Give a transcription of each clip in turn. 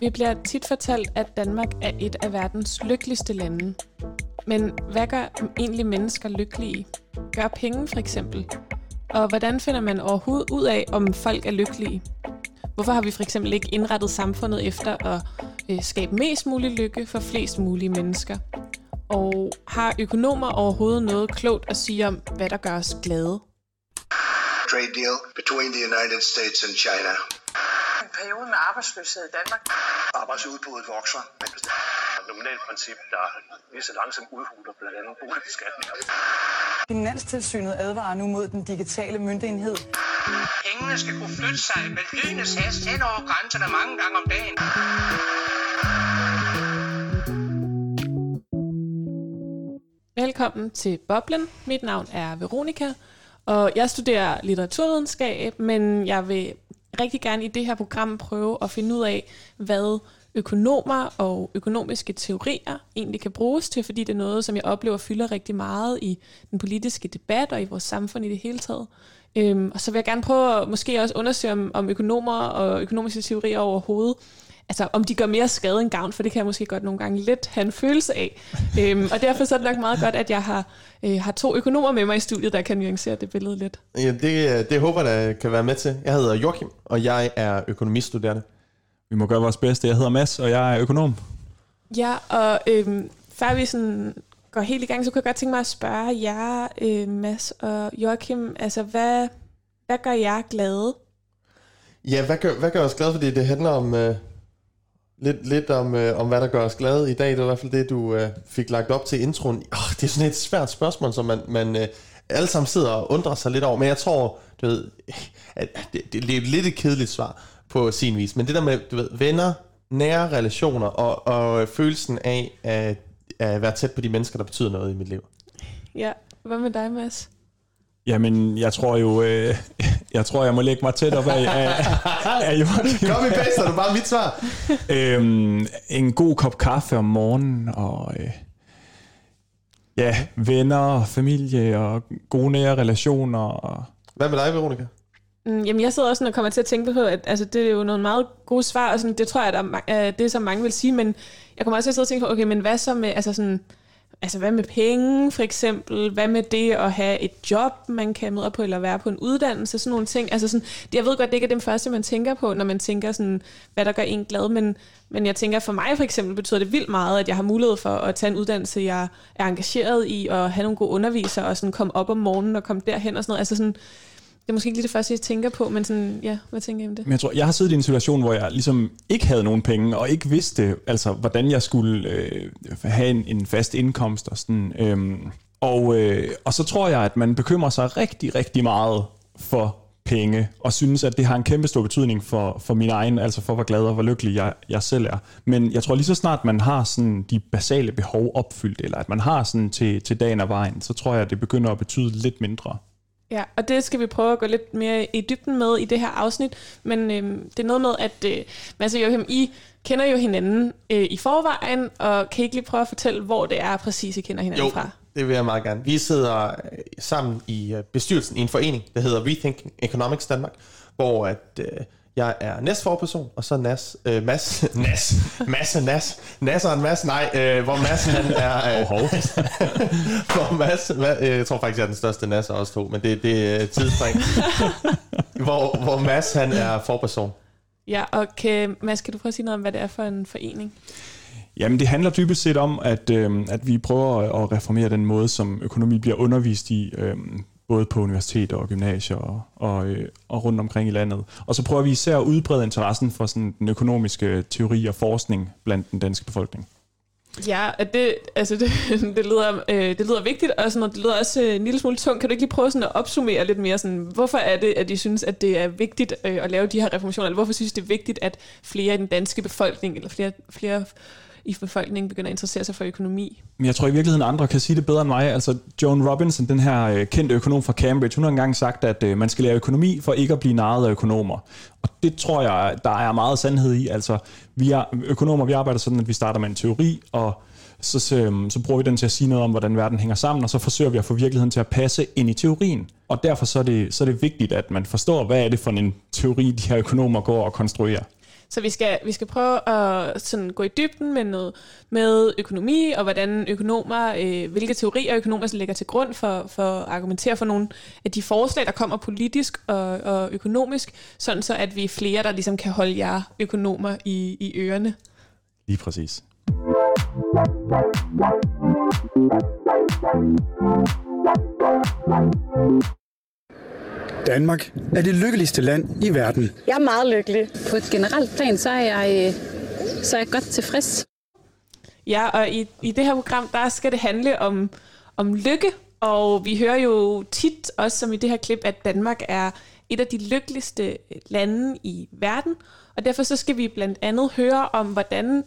Vi bliver tit fortalt, at Danmark er et af verdens lykkeligste lande. Men hvad gør egentlig mennesker lykkelige? Gør penge for eksempel? Og hvordan finder man overhovedet ud af, om folk er lykkelige? Hvorfor har vi for eksempel ikke indrettet samfundet efter at øh, skabe mest mulig lykke for flest mulige mennesker? Og har økonomer overhovedet noget klogt at sige om, hvad der gør os glade? Trade deal between the United States and China. En periode med arbejdsløshed i Danmark. Arbejdsudbuddet vokser. Et nominalt princip, der lige så langsomt udhuler blandt andet boligbeskatninger. Finanstilsynet advarer nu mod den digitale myndighed. Pengene skal kunne flytte sig med lynets hast hen over grænserne mange gange om dagen. Velkommen til Boblen. Mit navn er Veronika, og jeg studerer litteraturvidenskab, men jeg vil rigtig gerne i det her program prøve at finde ud af, hvad økonomer og økonomiske teorier egentlig kan bruges til, fordi det er noget, som jeg oplever fylder rigtig meget i den politiske debat og i vores samfund i det hele taget. Øhm, og så vil jeg gerne prøve at måske også undersøge, om, om økonomer og økonomiske teorier overhovedet altså om de gør mere skade end gavn, for det kan jeg måske godt nogle gange lidt have en følelse af. øhm, og derfor så er det nok meget godt, at jeg har, øh, har to økonomer med mig i studiet, der kan nuancere det billede lidt. Ja, det, det håber jeg, kan være med til. Jeg hedder Joachim, og jeg er økonomistuderende. Vi må gøre vores bedste. Jeg hedder Mads, og jeg er økonom. Ja, og øhm, før vi sådan går helt i gang, så kunne jeg godt tænke mig at spørge jer, øh, Mads og Joachim, altså hvad, hvad gør jer glade? Ja, hvad gør, hvad gør os glade? Fordi det handler om... Øh lidt, lidt om, øh, om, hvad der gør os glade i dag. Det var i hvert fald det, du øh, fik lagt op til introen. Oh, det er sådan et svært spørgsmål, som man, man øh, alle sammen sidder og undrer sig lidt over. Men jeg tror, du ved, at det, det, er lidt et kedeligt svar på sin vis. Men det der med, du ved, venner, nære relationer og, og følelsen af at, at være tæt på de mennesker, der betyder noget i mit liv. Ja, hvad med dig, Mads? Jamen, jeg tror jo, øh, jeg tror, jeg må lægge mig tæt op af, af, af Joachim. Kom i bedst, er bare mit svar. øhm, en god kop kaffe om morgenen, og øh, ja, venner, familie og gode nære relationer. Og... Hvad med dig, Veronica? Mm, jamen, jeg sidder også og kommer til at tænke på, at altså, det er jo nogle meget gode svar, og sådan, det tror jeg, der er det, som mange vil sige, men jeg kommer også til at sidde og tænke på, okay, men hvad så med, altså sådan, Altså hvad med penge for eksempel? Hvad med det at have et job, man kan møde på, eller være på en uddannelse? Sådan nogle ting. Altså sådan, jeg ved godt, det ikke er det første, man tænker på, når man tænker sådan, hvad der gør en glad, men, men jeg tænker, for mig for eksempel betyder det vildt meget, at jeg har mulighed for at tage en uddannelse, jeg er engageret i, og have nogle gode undervisere, og sådan komme op om morgenen og komme derhen og sådan noget. Altså sådan, det er måske ikke lige det første, jeg tænker på, men sådan, ja, hvad tænker I om det? Men jeg tror, jeg har siddet i en situation, hvor jeg ligesom ikke havde nogen penge, og ikke vidste, altså, hvordan jeg skulle øh, have en, en fast indkomst og sådan. Øhm, og, øh, og så tror jeg, at man bekymrer sig rigtig, rigtig meget for penge, og synes, at det har en kæmpe stor betydning for, for min egen, altså for hvor glad og hvor lykkelig jeg, jeg selv er. Men jeg tror lige så snart man har sådan de basale behov opfyldt, eller at man har sådan til, til dagen og vejen, så tror jeg, at det begynder at betyde lidt mindre. Ja, og det skal vi prøve at gå lidt mere i dybden med i det her afsnit. Men øhm, det er noget med, at øh, Mads og Joachim, I kender jo hinanden øh, i forvejen, og kan I ikke lige prøve at fortælle, hvor det er præcis, I kender hinanden jo, fra? det vil jeg meget gerne. Vi sidder øh, sammen i øh, bestyrelsen i en forening, der hedder Rethinking Economics Danmark, hvor at... Øh, jeg er næstforperson, og så Nas, øh, Mads, Nas, Mads Nas, Nas og en Mads, nej, øh, hvor Mads han er, øh, oh, hvor Mads, øh, jeg tror faktisk, jeg er den største Nas af os to, men det, det er tidsspring, hvor, hvor Mads han er forperson. Ja, og kan, Mads, kan du prøve at sige noget om, hvad det er for en forening? Jamen, det handler dybest set om, at, øh, at vi prøver at reformere den måde, som økonomi bliver undervist i, øh, både på universiteter og gymnasier og, og, øh, og rundt omkring i landet. Og så prøver vi især at udbrede interessen for sådan den økonomiske teori og forskning blandt den danske befolkning. Ja, det, altså det, det, lyder, øh, det lyder vigtigt, og sådan, det lyder også øh, en lille smule tungt. Kan du ikke lige prøve sådan at opsummere lidt mere, sådan, hvorfor er det, at I synes, at det er vigtigt øh, at lave de her reformationer, eller hvorfor synes det er vigtigt, at flere i den danske befolkning, eller flere, flere i befolkningen begynder at interessere sig for økonomi. Men jeg tror i virkeligheden, andre kan sige det bedre end mig. Altså Joan Robinson, den her øh, kendte økonom fra Cambridge, hun har engang sagt, at øh, man skal lære økonomi for ikke at blive narret af økonomer. Og det tror jeg, der er meget sandhed i. Altså vi er, økonomer, vi arbejder sådan, at vi starter med en teori, og så, så, øhm, så bruger vi den til at sige noget om, hvordan verden hænger sammen, og så forsøger vi at få virkeligheden til at passe ind i teorien. Og derfor så er det, så er det vigtigt, at man forstår, hvad er det for en teori, de her økonomer går og konstruerer. Så vi skal, vi skal prøve at sådan gå i dybden med noget med økonomi, og hvordan økonomer, øh, hvilke teorier økonomer lægger til grund for, for at argumentere for nogle af de forslag, der kommer politisk og, og økonomisk, sådan så at vi er flere, der ligesom kan holde jer økonomer i, i ørerne. Lige præcis. Danmark er det lykkeligste land i verden. Jeg er meget lykkelig. På et generelt plan, så er jeg, øh, så er jeg godt tilfreds. Ja, og i, i det her program, der skal det handle om, om lykke, og vi hører jo tit, også som i det her klip, at Danmark er et af de lykkeligste lande i verden, og derfor så skal vi blandt andet høre om, hvordan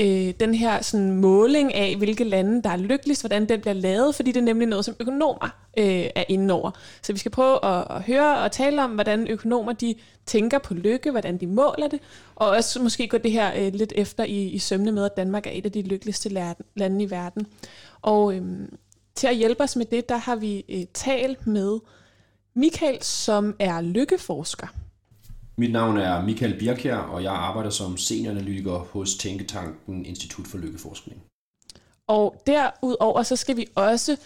øh, den her sådan, måling af, hvilke lande, der er lykkeligst, hvordan den bliver lavet, fordi det er nemlig noget, som økonomer øh, er inde over. Så vi skal prøve at, at høre og tale om, hvordan økonomer de tænker på lykke, hvordan de måler det, og også måske gå det her øh, lidt efter i, i sømne med, at Danmark er et af de lykkeligste lande i verden. Og øh, til at hjælpe os med det, der har vi øh, talt med Michael, som er lykkeforsker. Mit navn er Michael Birkjær, og jeg arbejder som senioranalytiker hos Tænketanken Institut for Lykkeforskning. Og derudover så skal vi også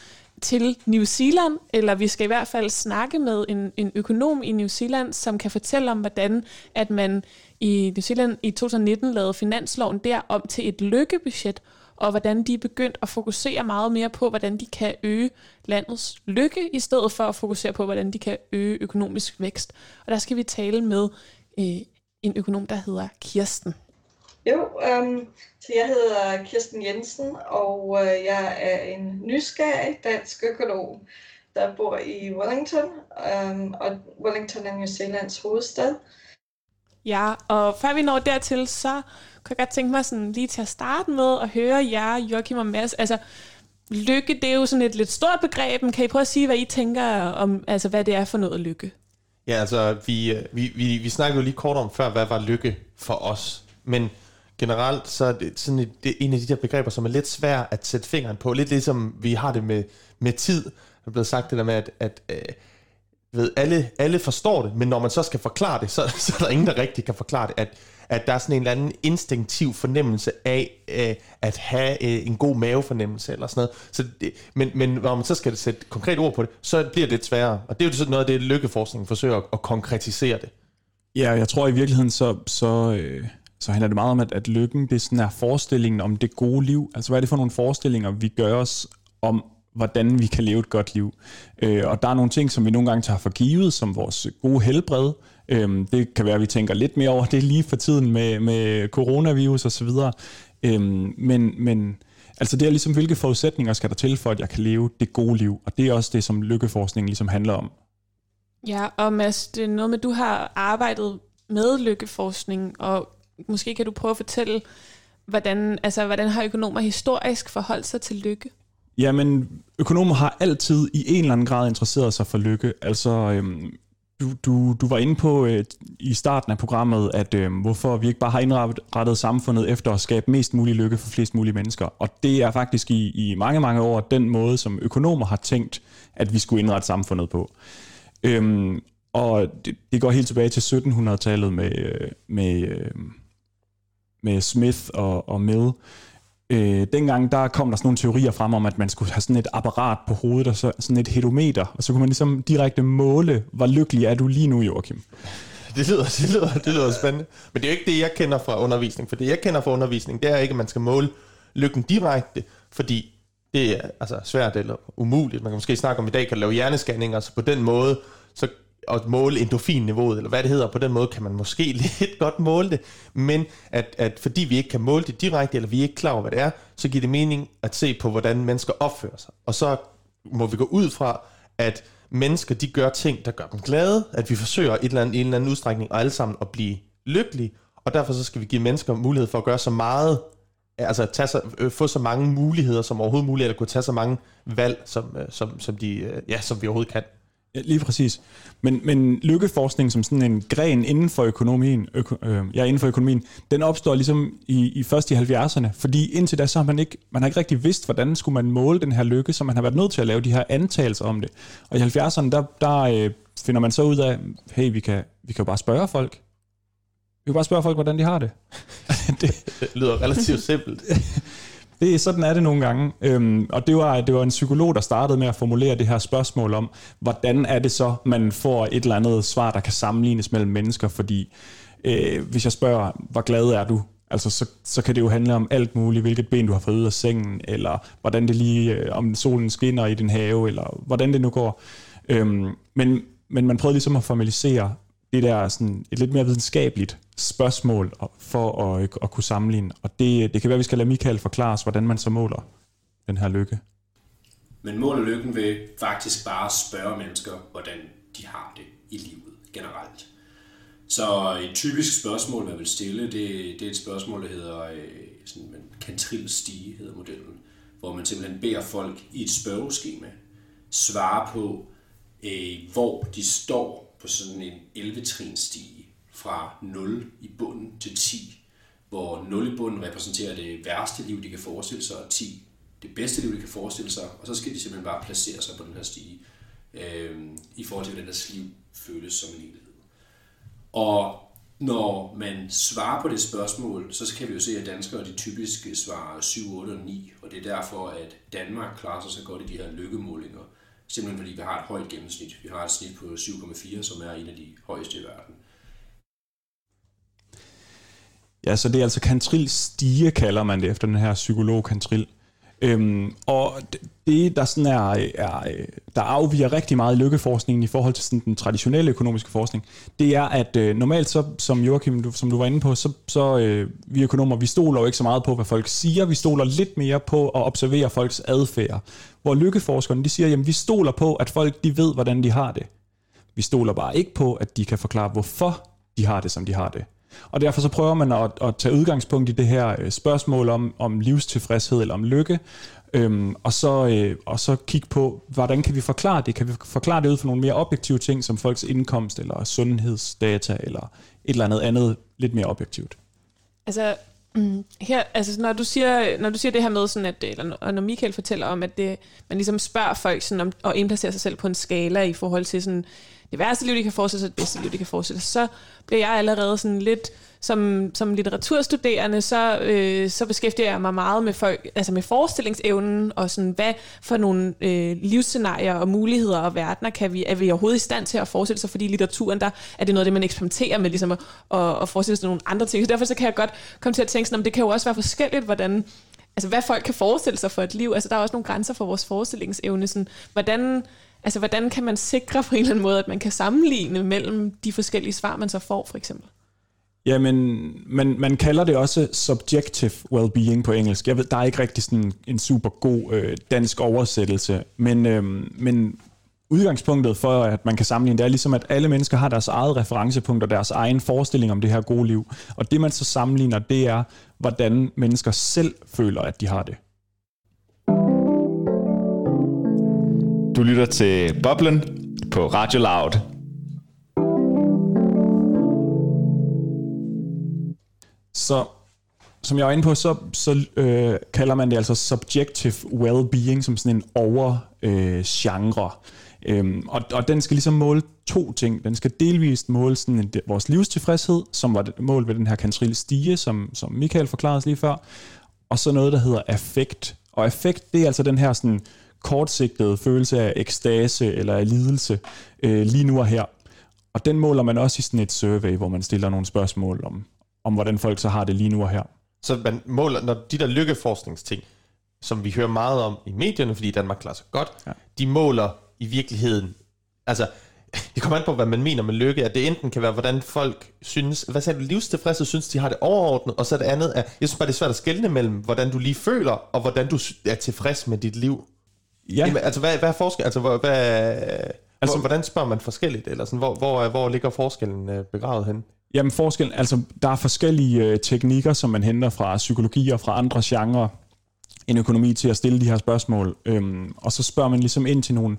til New Zealand, eller vi skal i hvert fald snakke med en, en økonom i New Zealand, som kan fortælle om, hvordan at man i New Zealand i 2019 lavede finansloven der om til et lykkebudget, og hvordan de er begyndt at fokusere meget mere på, hvordan de kan øge landets lykke, i stedet for at fokusere på, hvordan de kan øge økonomisk vækst. Og der skal vi tale med øh, en økonom, der hedder Kirsten. Jo, øhm, så jeg hedder Kirsten Jensen, og øh, jeg er en nysgerrig dansk økonom, der bor i Wellington, øhm, og Wellington er New Zealands hovedstad. Ja, og før vi når dertil, så kan jeg godt tænke mig sådan lige til at starte med at høre jer, Joachim og Mads. Altså, lykke, det er jo sådan et lidt stort begreb, men kan I prøve at sige, hvad I tænker om, altså hvad det er for noget lykke? Ja, altså, vi, vi, vi, vi snakkede jo lige kort om før, hvad var lykke for os. Men generelt, så er det, sådan et, det er en af de der begreber, som er lidt svært at sætte fingeren på. Lidt ligesom vi har det med, med tid. Der er blevet sagt det der med, at, at øh, ved, alle, alle forstår det, men når man så skal forklare det, så, så er der ingen, der rigtig kan forklare det, at, at der er sådan en eller anden instinktiv fornemmelse af øh, at have øh, en god mavefornemmelse eller sådan noget. Så det, men, men når man så skal sætte konkret ord på det, så bliver det lidt sværere. Og det er jo sådan noget af det, lykkeforskningen forsøger at, at konkretisere det. Ja, jeg tror i virkeligheden, så, så, øh, så handler det meget om, at, at lykken det er sådan her forestillingen om det gode liv. Altså hvad er det for nogle forestillinger, vi gør os om hvordan vi kan leve et godt liv. Øh, og der er nogle ting, som vi nogle gange tager for givet, som vores gode helbred. Øh, det kan være, at vi tænker lidt mere over det lige for tiden med, med coronavirus osv. Øh, men, men altså det er ligesom, hvilke forudsætninger skal der til for, at jeg kan leve det gode liv? Og det er også det, som lykkeforskningen ligesom handler om. Ja, og Mads, det er noget med, at du har arbejdet med lykkeforskning, og måske kan du prøve at fortælle, hvordan, altså, hvordan har økonomer historisk forholdt sig til lykke? Jamen, økonomer har altid i en eller anden grad interesseret sig for lykke. Altså, øhm, du, du, du var inde på øh, i starten af programmet, at øh, hvorfor vi ikke bare har indrettet samfundet efter at skabe mest mulig lykke for flest mulige mennesker. Og det er faktisk i, i mange, mange år den måde, som økonomer har tænkt, at vi skulle indrette samfundet på. Øhm, og det, det går helt tilbage til 1700-tallet med, øh, med, øh, med Smith og, og Mill, Øh, dengang der kom der sådan nogle teorier frem om, at man skulle have sådan et apparat på hovedet, og så, sådan et hedometer, og så kunne man ligesom direkte måle, hvor lykkelig er du lige nu, Joachim. Det lyder, det, lyder, det lyder spændende. Men det er jo ikke det, jeg kender fra undervisning. For det, jeg kender fra undervisning, det er ikke, at man skal måle lykken direkte, fordi det er altså svært eller umuligt. Man kan måske snakke om, at i dag kan lave hjernescanninger, så på den måde, så at måle endorfinniveauet, eller hvad det hedder, på den måde kan man måske lidt godt måle det, men at, at fordi vi ikke kan måle det direkte, eller vi er ikke klar over, hvad det er, så giver det mening at se på, hvordan mennesker opfører sig. Og så må vi gå ud fra, at mennesker, de gør ting, der gør dem glade, at vi forsøger et eller andet, i en eller anden udstrækning, og alle sammen at blive lykkelige, og derfor så skal vi give mennesker mulighed for at gøre så meget, altså tage så, øh, få så mange muligheder som overhovedet muligt, eller kunne tage så mange valg, som, øh, som, som, de, øh, ja, som vi overhovedet kan. Ja, lige præcis. Men, men lykkeforskning som sådan en gren inden for økonomien, øko, øh, ja, inden for økonomien, den opstår ligesom i, i først i 70'erne, fordi indtil da så har man ikke, man har ikke rigtig vidst, hvordan skulle man måle den her lykke, så man har været nødt til at lave de her antagelser om det. Og i 70'erne, der, der øh, finder man så ud af, hey, vi kan, vi kan jo bare spørge folk. Vi kan bare spørge folk, hvordan de har det. det, det lyder relativt simpelt. Det, sådan er det nogle gange. Øhm, og det var, det var en psykolog, der startede med at formulere det her spørgsmål om, hvordan er det så, man får et eller andet svar, der kan sammenlignes mellem mennesker. Fordi øh, hvis jeg spørger, hvor glad er du? Altså, så, så kan det jo handle om alt muligt, hvilket ben du har fået ud af sengen, eller hvordan det lige, øh, om solen skinner i din have, eller hvordan det nu går. Øhm, men, men man prøvede ligesom at formalisere det der sådan et lidt mere videnskabeligt spørgsmål for at, øh, at kunne sammenligne. Og det, øh, det kan være, at vi skal lade Michael forklare os, hvordan man så måler den her lykke. Men måler lykken ved faktisk bare at spørge mennesker, hvordan de har det i livet generelt. Så øh, et typisk spørgsmål, man vil stille, det, det er et spørgsmål, der hedder sådan, man kantril stige, hedder modellen, hvor man simpelthen beder folk i et spørgeskema svare på, øh, hvor de står på sådan en 11-trins stige fra 0 i bunden til 10, hvor 0 i bunden repræsenterer det værste liv, de kan forestille sig, og 10 det bedste liv, de kan forestille sig, og så skal de simpelthen bare placere sig på den her stige, øh, i forhold til, hvordan deres liv føles som en helhed. Og når man svarer på det spørgsmål, så kan vi jo se, at danskere de typisk svarer 7, 8 og 9, og det er derfor, at Danmark klarer sig så godt i de her lykkemålinger, simpelthen fordi vi har et højt gennemsnit. Vi har et snit på 7,4, som er en af de højeste i verden. Ja, så det er altså kantril stige, kalder man det efter den her psykolog kantril. Øhm, og det, der sådan er, er, øh, der afviger rigtig meget i lykkeforskningen i forhold til sådan den traditionelle økonomiske forskning, det er, at øh, normalt, så, som Joachim, du, som du var inde på, så, så øh, vi økonomer, vi stoler jo ikke så meget på, hvad folk siger, vi stoler lidt mere på at observere folks adfærd. Hvor lykkeforskerne, de siger, jamen vi stoler på, at folk, de ved, hvordan de har det. Vi stoler bare ikke på, at de kan forklare, hvorfor de har det, som de har det. Og derfor så prøver man at, at tage udgangspunkt i det her øh, spørgsmål om, om livstilfredshed eller om lykke, øhm, og, så, øh, og så kigge på, hvordan kan vi forklare det? Kan vi forklare det ud fra nogle mere objektive ting, som folks indkomst eller sundhedsdata eller et eller andet andet lidt mere objektivt? Altså, mm, her, altså når du siger, når du siger det her med sådan at eller når Michael fortæller om at det, man ligesom spørger folk sådan om at indplacere sig selv på en skala i forhold til sådan det værste liv, de kan forestille sig, det bedste liv, de kan forestille sig, så bliver jeg allerede sådan lidt, som, som litteraturstuderende, så, øh, så beskæftiger jeg mig meget med, folk, altså med forestillingsevnen, og sådan, hvad for nogle øh, livsscenarier og muligheder og verdener kan vi, er vi overhovedet i stand til at forestille sig, fordi i litteraturen, der er det noget af det, man eksperimenterer med, ligesom at, at, at forestille sig nogle andre ting. Så derfor så kan jeg godt komme til at tænke sådan, om det kan jo også være forskelligt, hvordan altså hvad folk kan forestille sig for et liv. Altså der er også nogle grænser for vores forestillingsevne. Sådan, hvordan, Altså, hvordan kan man sikre på en eller anden måde, at man kan sammenligne mellem de forskellige svar, man så får, for eksempel? Jamen, man, man kalder det også subjective well-being på engelsk. Jeg ved, der er ikke rigtig sådan en super god øh, dansk oversættelse, men, øh, men udgangspunktet for, at man kan sammenligne, det er ligesom, at alle mennesker har deres eget referencepunkt og deres egen forestilling om det her gode liv. Og det, man så sammenligner, det er, hvordan mennesker selv føler, at de har det. Du lytter til Boblen på Radio Loud. Så som jeg var inde på, så, så øh, kalder man det altså subjective well-being som sådan en over-genre. Øh, øhm, og, og den skal ligesom måle to ting. Den skal delvist måle sådan en, vores livstilfredshed, som var det mål ved den her kantril stige, som, som Michael forklarede os lige før, og så noget, der hedder affekt. Og affekt, det er altså den her sådan kortsigtede følelse af ekstase eller af lidelse øh, lige nu og her. Og den måler man også i sådan et survey, hvor man stiller nogle spørgsmål om, om hvordan folk så har det lige nu og her. Så man måler, når de der lykkeforskningsting, som vi hører meget om i medierne, fordi Danmark klarer sig godt, ja. de måler i virkeligheden, altså det kommer an på, hvad man mener med lykke, at det enten kan være, hvordan folk synes, hvad sagde du, livstilfredshed synes, de har det overordnet, og så det andet er, jeg synes bare, det er svært at skelne mellem, hvordan du lige føler, og hvordan du er tilfreds med dit liv. Ja. Jamen, altså, hvad, hvad er forskel? Altså, hvad, hvad, altså, hvor, hvordan spørger man forskelligt? Eller sådan, hvor, hvor, hvor ligger forskellen øh, begravet hen? Jamen forskellen, altså der er forskellige øh, teknikker, som man henter fra psykologi og fra andre genrer. en økonomi til at stille de her spørgsmål. Øhm, og så spørger man ligesom ind til nogle,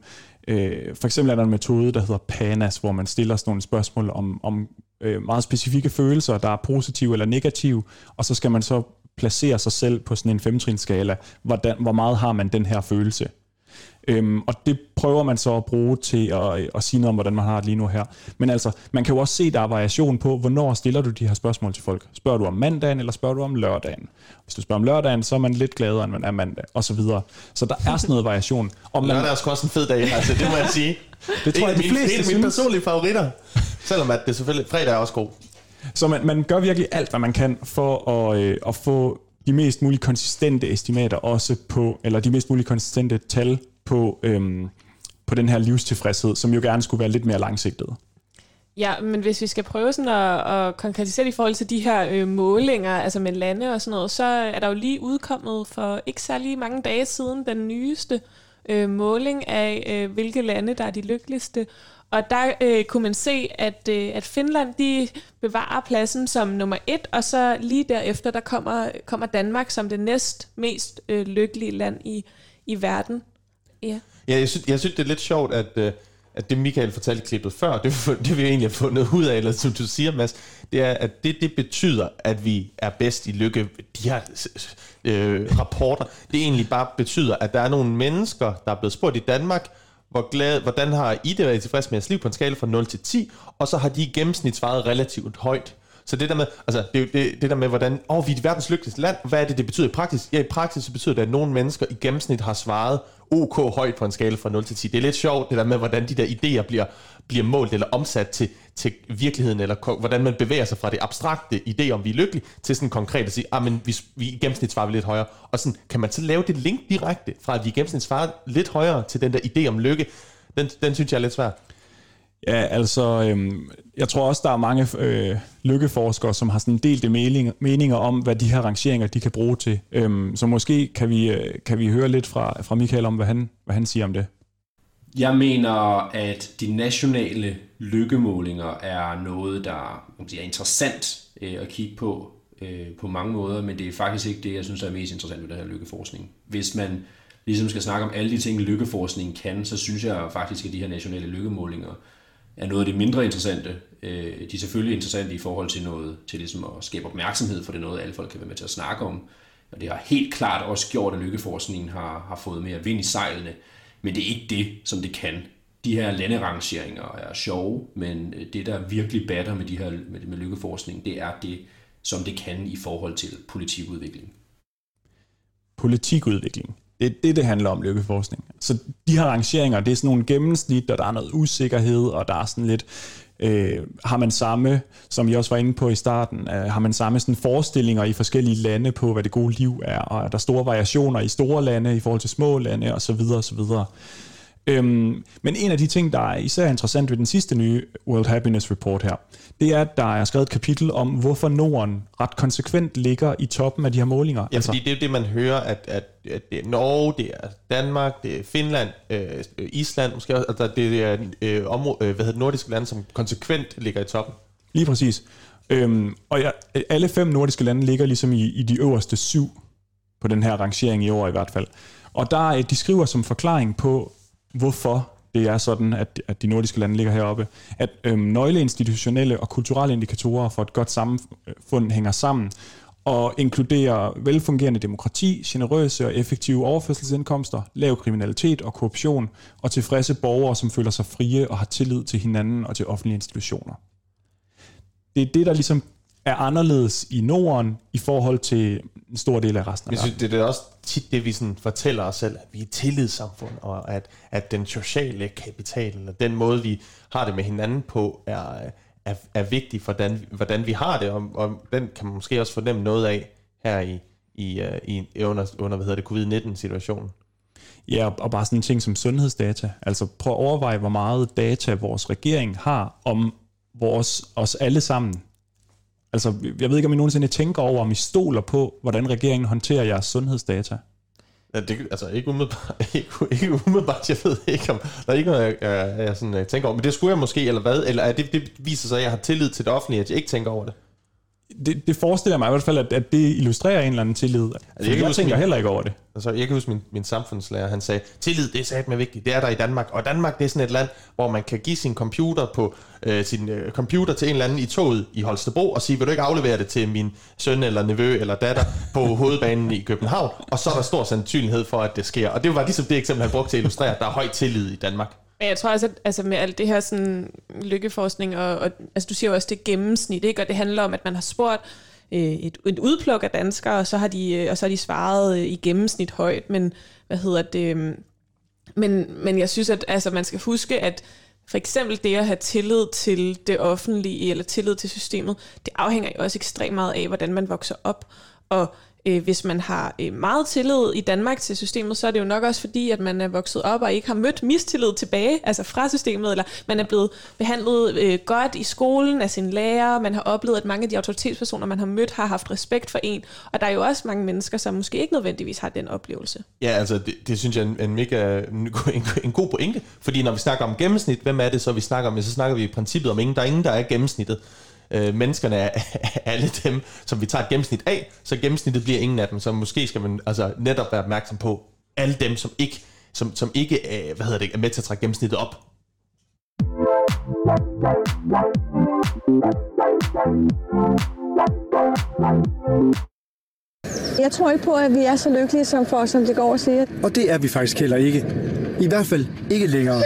øh, for eksempel er der en metode, der hedder PANAS, hvor man stiller sådan nogle spørgsmål om, om øh, meget specifikke følelser, der er positive eller negative, og så skal man så placere sig selv på sådan en femtrinskala, hvordan, hvor meget har man den her følelse. Øhm, og det prøver man så at bruge til at, at sige noget om, hvordan man har det lige nu her. Men altså, man kan jo også se, der er variation på, hvornår stiller du de her spørgsmål til folk. Spørger du om mandagen, eller spørger du om lørdagen? Hvis du spørger om lørdagen, så er man lidt gladere, end man er mandag, og så videre. Så der er sådan noget variation. Og man... Lørdag er også en fed dag, altså, det må jeg sige. det tror jeg, de fleste Det er mine personlige favoritter. Selvom at det selvfølgelig, fredag er også god. Så man, man gør virkelig alt, hvad man kan for at, øh, at få de mest mulige konsistente estimater også på, eller de mest mulige konsistente tal på, øhm, på den her livstilfredshed, som jo gerne skulle være lidt mere langsigtet. Ja, men hvis vi skal prøve sådan at, at konkretisere i forhold til de her øh, målinger, altså med lande og sådan noget, så er der jo lige udkommet for ikke særlig mange dage siden den nyeste øh, måling af, øh, hvilke lande, der er de lykkeligste. Og der øh, kunne man se, at, øh, at Finland de bevarer pladsen som nummer et, og så lige derefter, der kommer, kommer Danmark som det næst mest øh, lykkelige land i, i verden. Ja, ja jeg, synes, jeg synes, det er lidt sjovt, at, øh, at det Michael fortalte klippet før, det, det vi egentlig har fundet ud af, eller som du siger, Mads, det er, at det, det betyder, at vi er bedst i lykke. De her øh, rapporter, det egentlig bare betyder, at der er nogle mennesker, der er blevet spurgt i Danmark, hvor glad, hvordan har I det været tilfreds med jeres liv på en skala fra 0 til 10, og så har de i gennemsnit svaret relativt højt. Så det der med, altså det, det, det der med, hvordan, åh, oh, vi er et verdens lykkeligste land, hvad er det, det betyder i praksis? Ja, i praksis så betyder det, at nogle mennesker i gennemsnit har svaret OK højt på en skala fra 0 til 10. Det er lidt sjovt, det der med, hvordan de der idéer bliver, bliver målt eller omsat til, til virkeligheden, eller hvordan man bevæger sig fra det abstrakte idé om, vi er lykkelige, til sådan konkret at sige, ah, men vi, vi i gennemsnit svarer vi lidt højere. Og sådan, kan man så lave det link direkte fra, at vi i gennemsnit svarer lidt højere til den der idé om lykke? Den, den synes jeg er lidt svær. Ja, altså, øhm, jeg tror også, der er mange øh, lykkeforskere, som har sådan delte meninger om, hvad de her rangeringer, de kan bruge til. Øhm, så måske kan vi, øh, kan vi høre lidt fra, fra Michael om, hvad han, hvad han siger om det. Jeg mener, at de nationale lykkemålinger er noget, der er interessant øh, at kigge på øh, på mange måder, men det er faktisk ikke det, jeg synes er mest interessant ved den her lykkeforskning. Hvis man ligesom skal snakke om alle de ting, lykkeforskning kan, så synes jeg faktisk, at de her nationale lykkemålinger er noget af det mindre interessante. Øh, de er selvfølgelig interessante i forhold til noget, til ligesom at skabe opmærksomhed, for det er noget, alle folk kan være med til at snakke om. Og det har helt klart også gjort, at lykkeforskningen har, har fået mere vind i sejlene. Men det er ikke det, som det kan. De her landerangeringer er sjove, men øh, det, der virkelig batter med, de her, med, med lykkeforskning, det er det, som det kan i forhold til politikudvikling. Politikudvikling. Det er det, det handler om, lykkeforskning. Så de her rangeringer, det er sådan nogle gennemsnit, og der er noget usikkerhed, og der er sådan lidt, øh, har man samme, som jeg også var inde på i starten, øh, har man samme sådan forestillinger i forskellige lande på, hvad det gode liv er, og er der store variationer i store lande i forhold til små lande, osv. osv. Øhm, men en af de ting, der er især interessant ved den sidste nye World Happiness Report her, det er, at der er skrevet et kapitel om, hvorfor Norden ret konsekvent ligger i toppen af de her målinger. Ja, altså, fordi det er det, man hører, at, at, at det er Norge, det er Danmark, det er Finland, øh, Island, måske også, altså det er øh, område, øh, hvad hedder nordiske lande, som konsekvent ligger i toppen. Lige præcis. Øhm, og ja, alle fem nordiske lande ligger ligesom i, i de øverste syv på den her rangering i år i hvert fald. Og der, de skriver som forklaring på, hvorfor det er sådan, at, at de nordiske lande ligger heroppe, at øhm, nøgleinstitutionelle og kulturelle indikatorer for et godt samfund hænger sammen, og inkluderer velfungerende demokrati, generøse og effektive overførselsindkomster, lav kriminalitet og korruption, og tilfredse borgere, som føler sig frie og har tillid til hinanden og til offentlige institutioner. Det er det, der ligesom er anderledes i Norden i forhold til en stor del af resten af verden. Det er også tit det, vi sådan fortæller os selv, at vi er et tillidssamfund, og at, at den sociale kapital, eller den måde, vi har det med hinanden på, er, er, er vigtig for, hvordan, hvordan vi har det, og, og den kan man måske også fornemme noget af her i, i, øh, i under, under hvad hedder det, covid-19-situationen. Ja, og bare sådan en ting som sundhedsdata. Altså prøv at overveje, hvor meget data vores regering har om vores, os alle sammen Altså, jeg ved ikke, om I nogensinde tænker over, om I stoler på, hvordan regeringen håndterer jeres sundhedsdata. Ja, det, altså ikke umiddelbart, ikke, ikke umiddelbart, jeg ved ikke om, der er ikke noget, jeg, jeg, jeg sådan, jeg tænker over, men det skulle jeg måske, eller hvad, eller er det, det viser sig, at jeg har tillid til det offentlige, at jeg ikke tænker over det? Det, det forestiller mig i hvert fald, at, at det illustrerer en eller anden tillid. Altså, jeg, jeg huske tænker min- heller ikke over det. Altså, jeg kan huske min, min samfundslærer, han sagde, tillid, det er sat med vigtigt, det er der i Danmark. Og Danmark, det er sådan et land, hvor man kan give sin computer på øh, sin øh, computer til en eller anden i toget i Holstebro, og sige, vil du ikke aflevere det til min søn eller nevø eller datter på hovedbanen i København? Og så er der stor sandsynlighed for, at det sker. Og det var ligesom det eksempel, han brugte til at illustrere, at der er høj tillid i Danmark. Men jeg tror også, at altså med alt det her sådan, lykkeforskning, og, og altså du siger jo også, det er gennemsnit, ikke? og det handler om, at man har spurgt øh, et, et udpluk af danskere, og så har de, øh, og så har de svaret øh, i gennemsnit højt, men hvad hedder det, øh, men, men jeg synes, at altså, man skal huske, at for eksempel det at have tillid til det offentlige, eller tillid til systemet, det afhænger jo også ekstremt meget af, hvordan man vokser op, og øh, hvis man har øh, meget tillid i Danmark til systemet, så er det jo nok også fordi, at man er vokset op og ikke har mødt mistillid tilbage, altså fra systemet, eller man er blevet behandlet øh, godt i skolen af sin lærer, man har oplevet, at mange af de autoritetspersoner, man har mødt, har haft respekt for en, og der er jo også mange mennesker, som måske ikke nødvendigvis har den oplevelse. Ja, altså det, det synes jeg er en, en mega en, en, en god pointe, fordi når vi snakker om gennemsnit, hvem er det så vi snakker om? Så snakker vi i princippet om ingen. Der er ingen, der er gennemsnittet. Øh, menneskerne er alle dem, som vi tager et gennemsnit af, så gennemsnittet bliver ingen af dem. Så måske skal man altså netop være opmærksom på alle dem, som ikke, som, som ikke øh, hvad hedder det, er med til at trække gennemsnittet op. Jeg tror ikke på, at vi er så lykkelige som for, som det går og siger. Og det er vi faktisk heller ikke. I hvert fald ikke længere.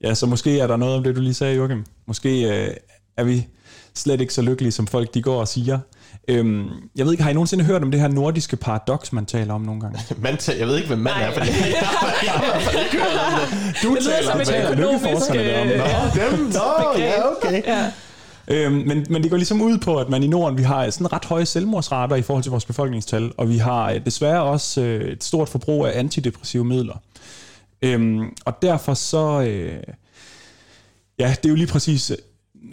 Ja, så måske er der noget om det, du lige sagde, Joachim. Måske øh, er vi slet ikke så lykkelige, som folk de går og siger. Øhm, jeg ved ikke, har I nogensinde hørt om det her nordiske paradoks, man taler om nogle gange? Man tager, jeg ved ikke, hvem mand er, for det jeg hvert fald ikke hørt om det. Du Det taler som om et det. Nå, ja. Dem? Nå, ja, okay. Ja. Øhm, men, men det går ligesom ud på, at man i Norden, vi har sådan ret høje selvmordsrater i forhold til vores befolkningstal, og vi har øh, desværre også øh, et stort forbrug af antidepressive midler. Øhm, og derfor så, øh, ja, det er jo lige præcis,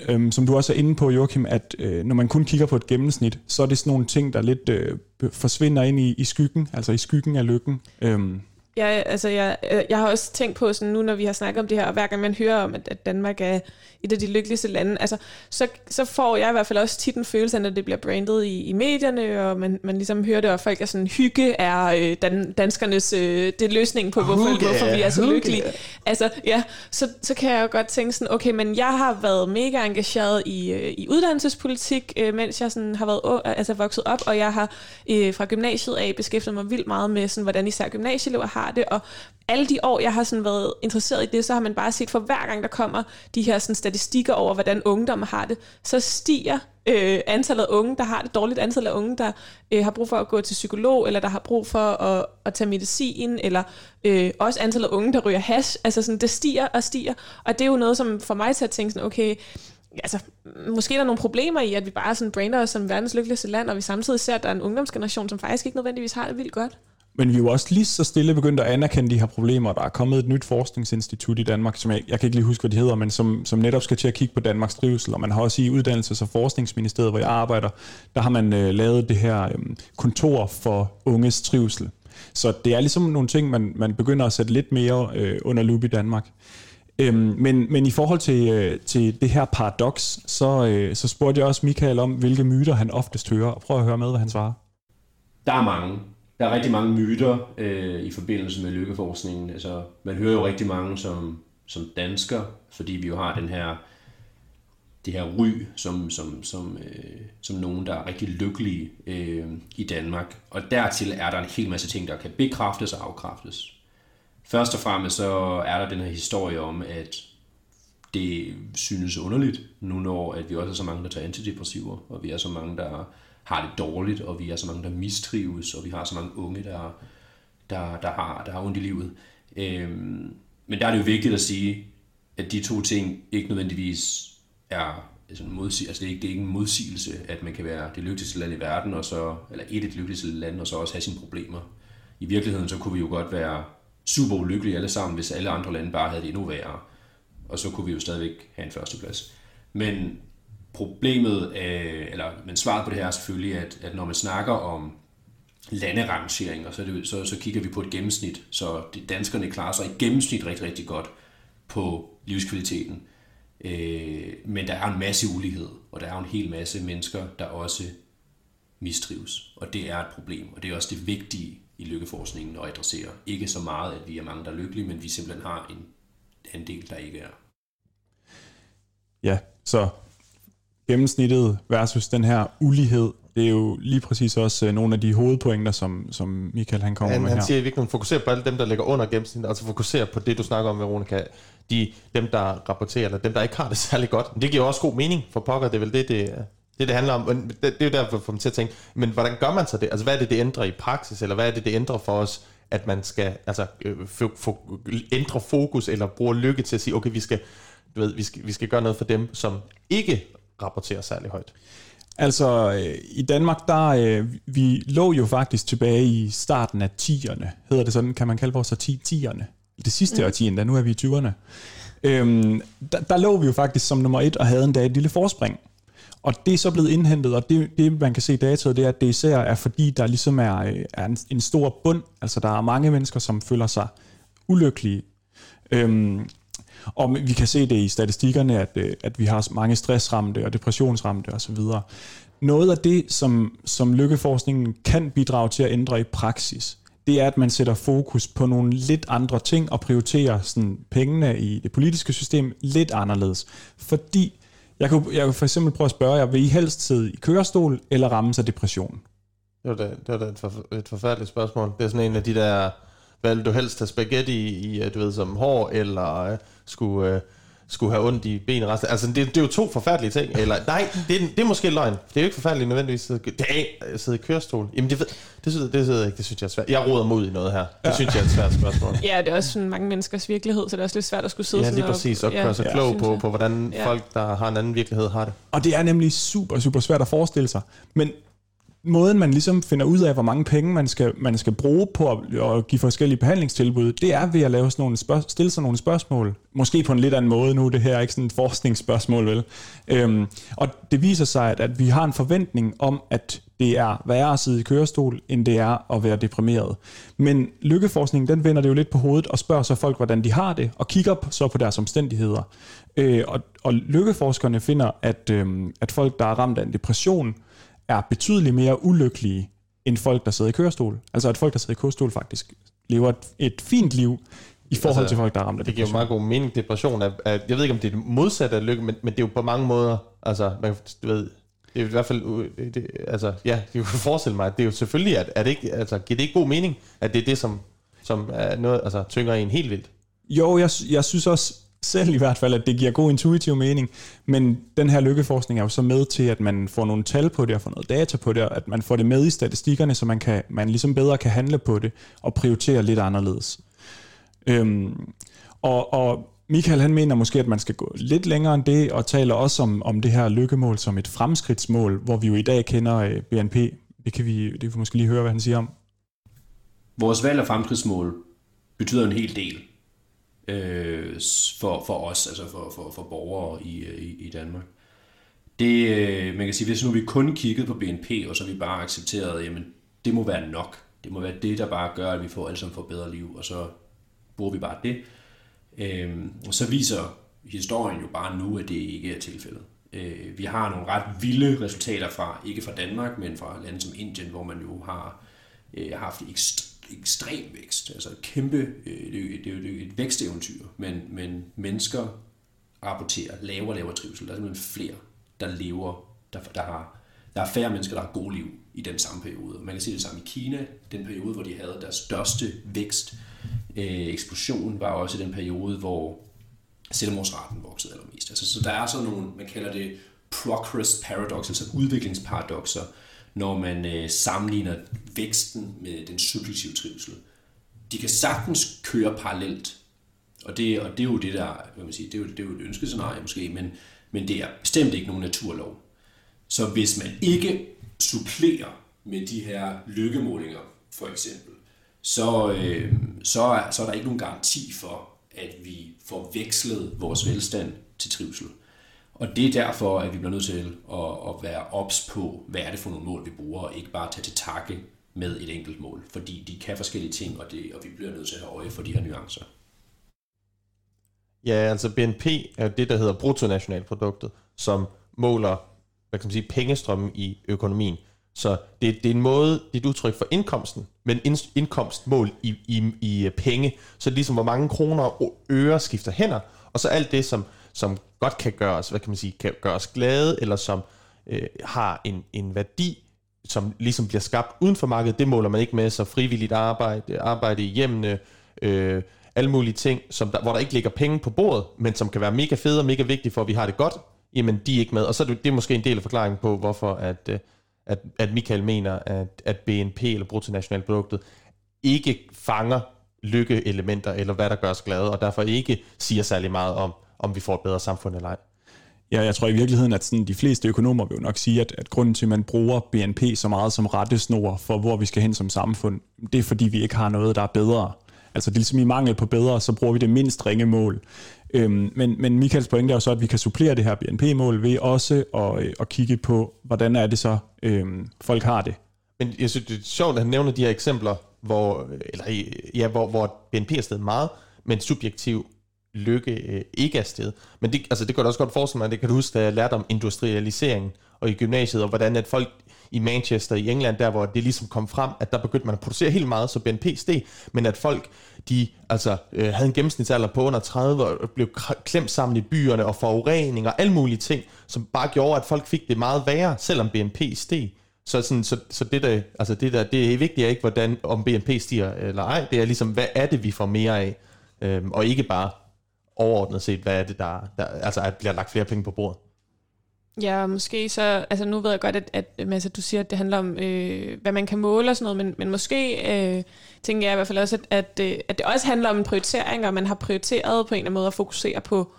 øhm, som du også er inde på, Joachim, at øh, når man kun kigger på et gennemsnit, så er det sådan nogle ting, der lidt øh, forsvinder ind i, i skyggen, altså i skyggen af lykken. Øhm, Ja, altså jeg, øh, jeg har også tænkt på sådan nu, når vi har snakket om det her, og hver gang man hører om, at, at Danmark er et af de lykkeligste lande, altså, så, så får jeg i hvert fald også tit en følelse af, når det bliver brandet i, i medierne, og man, man ligesom hører det, og folk er sådan, hygge er øh, dan, danskernes, øh, det er løsningen på, hvorfor, Hygge, hvorfor vi er så hygge. lykkelige. Altså, ja, så, så kan jeg jo godt tænke sådan, okay, men jeg har været mega engageret i, øh, i uddannelsespolitik, øh, mens jeg sådan har været ung, altså vokset op, og jeg har øh, fra gymnasiet af beskæftiget mig vildt meget med, sådan, hvordan især gymnasieelever har det, og alle de år, jeg har sådan været interesseret i det, så har man bare set, for hver gang der kommer de her sådan, statistikker over, hvordan ungdommen har det, så stiger øh, antallet af unge, der har det dårligt, antallet af unge, der øh, har brug for at gå til psykolog, eller der har brug for at, at tage medicin, eller øh, også antallet af unge, der ryger hash. Altså sådan, det stiger og stiger, og det er jo noget, som for mig til at tænke sådan, okay, altså, måske er der nogle problemer i, at vi bare sådan brander os som verdens lykkeligste land, og vi samtidig ser, at der er en ungdomsgeneration, som faktisk ikke nødvendigvis har det vildt godt. Men vi er jo også lige så stille begyndt at anerkende de her problemer. Der er kommet et nyt forskningsinstitut i Danmark, som jeg, jeg kan ikke lige huske, hvad de hedder, men som, som netop skal til at kigge på Danmarks trivsel. Og man har også i Uddannelses- og Forskningsministeriet, hvor jeg arbejder, der har man øh, lavet det her øh, kontor for unges trivsel. Så det er ligesom nogle ting, man, man begynder at sætte lidt mere øh, under lup i Danmark. Øhm, men, men i forhold til, øh, til det her paradoks, så, øh, så spurgte jeg også Michael om, hvilke myter han oftest hører. Og prøv at høre med, hvad han svarer. Der er mange. Der er rigtig mange myter øh, i forbindelse med lykkeforskningen. Altså, man hører jo rigtig mange som, som dansker, fordi vi jo har den her, det her ry som, som, som, øh, som nogen, der er rigtig lykkelige øh, i Danmark. Og dertil er der en hel masse ting, der kan bekræftes og afkræftes. Først og fremmest så er der den her historie om, at det synes underligt, nu når at vi også er så mange, der tager antidepressiver, og vi er så mange, der har det dårligt, og vi er så mange, der mistrives, og vi har så mange unge, der, der, der, har, der har ondt i livet. Øhm, men der er det jo vigtigt at sige, at de to ting ikke nødvendigvis er altså, modsig, altså det, er ikke, det er ikke en modsigelse, at man kan være det lykkeligste land i verden, og så, eller et af de lykkeligste lande, og så også have sine problemer. I virkeligheden så kunne vi jo godt være super ulykkelige alle sammen, hvis alle andre lande bare havde det endnu værre. Og så kunne vi jo stadigvæk have en førsteplads. Men problemet, øh, eller men svaret på det her er selvfølgelig, at, at når man snakker om landerangeringer, så, det, så, så kigger vi på et gennemsnit. Så de danskerne klarer sig i gennemsnit rigtig, rigtig godt på livskvaliteten. Øh, men der er en masse ulighed, og der er en hel masse mennesker, der også mistrives. Og det er et problem, og det er også det vigtige i lykkeforskningen at adressere. Ikke så meget, at vi er mange, der er lykkelige, men vi simpelthen har en andel, der ikke er. Ja, så gennemsnittet versus den her ulighed, det er jo lige præcis også øh, nogle af de hovedpointer, som, som Michael han kommer han, med han her. siger i virkeligheden, fokuser på alle dem, der ligger under gennemsnittet, altså fokuser på det, du snakker om, Veronica. De, dem, der rapporterer, eller dem, der ikke har det særlig godt. Men det giver også god mening for pokker, det er vel det, det, det, det handler om. Men det, det er jo derfor, for mig til at tænke, men hvordan gør man så det? Altså, hvad er det, det ændrer i praksis, eller hvad er det, det ændrer for os, at man skal altså, øh, få, få, ændre fokus, eller bruge lykke til at sige, okay, vi skal, du ved, vi skal, vi skal gøre noget for dem, som ikke rapporterer særlig højt. Altså, øh, i Danmark, der øh, vi lå jo faktisk tilbage i starten af 10'erne. Hedder det sådan, kan man kalde vores årti 10'erne? Det sidste mm. årti, endda, nu er vi i 20'erne. Øhm, der, der lå vi jo faktisk som nummer et og havde endda et lille forspring. Og det er så blevet indhentet, og det, det man kan se i dataet, det er, at det især er fordi, der ligesom er, øh, er en, en stor bund. Altså, der er mange mennesker, som føler sig ulykkelige. Øhm, og vi kan se det i statistikkerne, at, øh, at vi har mange stressramte og depressionsramte osv. Noget af det, som, som lykkeforskningen kan bidrage til at ændre i praksis, det er, at man sætter fokus på nogle lidt andre ting og prioriterer sådan, pengene i det politiske system lidt anderledes. Fordi jeg kunne, jeg kunne for eksempel prøve at spørge jer, vil I helst sidde i kørestol eller ramme sig depression? Det var da, det var da et, for, et forfærdeligt spørgsmål. Det er sådan en af de der, hvad vil du helst have spaghetti i, i du ved, som hår, eller uh, skulle, uh, skulle have ondt i resten. Altså, det, det er jo to forfærdelige ting. Eller, nej, det, er- det er måske løgn. Det er jo ikke forfærdeligt nødvendigvis. at sidde- Det er at sidde i kørestol. Jamen, det, det, synes, det, synes jeg ikke. Det synes jeg er svært. Jeg råder mod i noget her. Det ja. synes jeg er et svært spørgsmål. Ja, det er også sådan mange menneskers virkelighed, så det er også lidt svært at skulle sidde Ja, sådan lige præcis. Og gøre sig klog synes på, på, hvordan Ja. folk, der har en anden virkelighed, har det. Og det er nemlig super, super svært at forestille sig. Men måden, man ligesom finder ud af, hvor mange penge man skal, man skal bruge på at, at give forskellige behandlingstilbud, det er ved at lave sådan nogle spørg- stille sig nogle spørgsmål. Måske på en lidt anden måde nu, det her er ikke sådan et forskningsspørgsmål, vel? Øhm, og det viser sig, at, at vi har en forventning om, at det er værre at sidde i kørestol, end det er at være deprimeret. Men lykkeforskningen, den vender det jo lidt på hovedet og spørger så folk, hvordan de har det, og kigger så på deres omstændigheder. Øh, og, og lykkeforskerne finder, at, øh, at folk, der er ramt af en depression, er betydeligt mere ulykkelige end folk, der sidder i kørestol. Altså at folk, der sidder i kørestol faktisk lever et, et fint liv i forhold altså, til folk, der er ramt af Det giver jo meget god mening. Depression er, er, jeg ved ikke, om det er det modsatte af lykke, men, men det er jo på mange måder, altså, man, du ved, det er i hvert fald, øh, det, altså, ja, det kan forestille mig, at det er jo selvfølgelig, at, at det ikke, altså, giver det ikke god mening, at det er det, som, som er noget, altså, tynger en helt vildt. Jo, jeg, jeg synes også selv i hvert fald, at det giver god intuitiv mening, men den her lykkeforskning er jo så med til, at man får nogle tal på det, og får noget data på det, og at man får det med i statistikkerne, så man, kan, man ligesom bedre kan handle på det, og prioritere lidt anderledes. Øhm, og, og Michael han mener måske, at man skal gå lidt længere end det, og taler også om, om det her lykkemål som et fremskridtsmål, hvor vi jo i dag kender øh, BNP. Det kan vi, det kan vi måske lige høre, hvad han siger om. Vores valg af fremskridtsmål betyder en hel del øh, for, for os, altså for, for, for borgere i, øh, i, i Danmark. Det, øh, man kan sige, hvis nu vi kun kiggede på BNP, og så vi bare accepterede, jamen det må være nok. Det må være det, der bare gør, at vi får alle sammen får bedre liv, og så bruger vi bare det. Øh, og så viser historien jo bare nu, at det ikke er tilfældet. Øh, vi har nogle ret vilde resultater fra, ikke fra Danmark, men fra lande som Indien, hvor man jo har øh, haft ekstremt ekstrem vækst. Altså et kæmpe, øh, det, er jo- det er et væksteventyr, men, men mennesker rapporterer lavere og lavere trivsel. Der er simpelthen flere, der lever, der, der har der er færre mennesker, der har gode liv i den samme periode. Man kan se det samme i Kina, den periode, hvor de havde deres største vækst. Øh, eksplosion var også i den periode, hvor selvmordsraten voksede allermest. Altså, så der er sådan nogle, man kalder det progress paradox, altså udviklingsparadoxer, når man øh, sammenligner væksten med den subjektive trivsel. De kan sagtens køre parallelt, og det, og det er jo det der, hvad man siger, det er jo, det er jo et ønskescenarie måske, men, men det er bestemt ikke nogen naturlov. Så hvis man ikke supplerer med de her lykkemålinger, for eksempel, så, øh, så, er, så er der ikke nogen garanti for, at vi får vekslet vores velstand til trivsel. Og det er derfor, at vi bliver nødt til at, at være ops på, hvad er det for nogle mål, vi bruger, og ikke bare tage til takke med et enkelt mål. Fordi de kan forskellige ting, og, det, og vi bliver nødt til at have øje for de her nuancer. Ja, altså BNP er det, der hedder bruttonationalproduktet, som måler hvad kan man sige, pengestrømmen i økonomien. Så det, det er en måde, det er et udtryk for indkomsten, men indkomstmål i, i, i penge. Så ligesom, hvor mange kroner og øre skifter hænder, og så alt det, som, som godt kan gøre os, hvad kan man sige, kan gøre os glade, eller som øh, har en, en værdi, som ligesom bliver skabt uden for markedet, det måler man ikke med, så frivilligt arbejde, arbejde i hjemmene, øh, alle mulige ting, som der, hvor der ikke ligger penge på bordet, men som kan være mega fede og mega vigtige for, at vi har det godt, jamen de er ikke med. Og så er det, det er måske en del af forklaringen på, hvorfor at, øh, at, at Michael mener, at, at BNP eller bruttonationalproduktet ikke fanger lykkeelementer, eller hvad der gør os glade, og derfor ikke siger særlig meget om, om vi får et bedre samfund eller ej. Ja, jeg tror i virkeligheden, at sådan de fleste økonomer vil jo nok sige, at, at grunden til, at man bruger BNP så meget som rettesnor for, hvor vi skal hen som samfund, det er fordi, vi ikke har noget, der er bedre. Altså det er ligesom i mangel på bedre, så bruger vi det mindst ringe mål. Øhm, men, men Michaels pointe er jo så, at vi kan supplere det her BNP-mål ved også at, øh, at kigge på, hvordan er det så, øhm, folk har det. Men jeg synes, det er sjovt, at han nævner de her eksempler, hvor, eller, ja, hvor, hvor BNP er stedet meget, men subjektiv lykke øh, ikke er sted. Men det, altså, det kan du også godt forestille mig, det kan du huske, da jeg lærte om industrialiseringen og i gymnasiet, og hvordan at folk i Manchester i England, der hvor det ligesom kom frem, at der begyndte man at producere helt meget, så BNP steg, men at folk, de altså, øh, havde en gennemsnitsalder på under 30, og blev klemt sammen i byerne, og forurening og alle mulige ting, som bare gjorde, at folk fik det meget værre, selvom BNP steg. Så, sådan, så, så det, der, altså det, der, det er vigtigt ikke, hvordan, om BNP stiger eller ej, det er ligesom, hvad er det, vi får mere af, øhm, og ikke bare overordnet set, hvad er det, der, der altså, at bliver lagt flere penge på bordet. Ja, måske så, altså nu ved jeg godt, at, at Mads, du siger, at det handler om, øh, hvad man kan måle og sådan noget, men, men måske øh, tænker jeg i hvert fald også, at, at, øh, at det også handler om en prioritering, og man har prioriteret på en eller anden måde at fokusere på,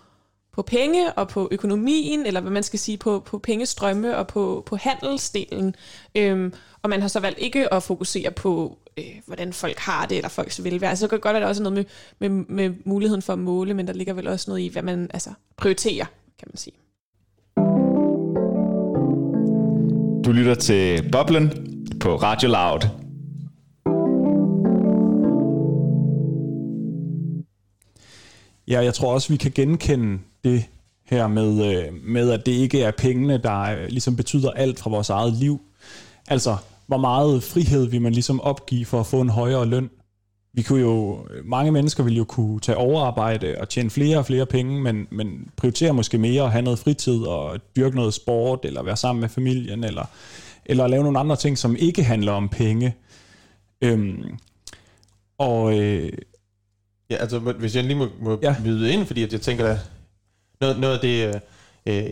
på penge og på økonomien, eller hvad man skal sige, på, på pengestrømme og på, på handelsdelen. Øhm, og man har så valgt ikke at fokusere på, øh, hvordan folk har det, eller folks velvære. Altså, så kan det godt være, at der også er noget med, med, med muligheden for at måle, men der ligger vel også noget i, hvad man altså, prioriterer, kan man sige. Du lytter til Boblen på Radio Loud. Ja, jeg tror også, vi kan genkende det her med, øh, med at det ikke er pengene, der øh, ligesom betyder alt fra vores eget liv. Altså, hvor meget frihed vil man ligesom opgive for at få en højere løn? Vi kunne jo, mange mennesker vil jo kunne tage overarbejde og tjene flere og flere penge, men, men prioritere måske mere at have noget fritid og dyrke noget sport, eller være sammen med familien, eller, eller lave nogle andre ting, som ikke handler om penge. Øhm, og øh, Ja, altså hvis jeg lige må, må ja. byde ind, fordi at jeg tænker, at noget, noget af det, øh,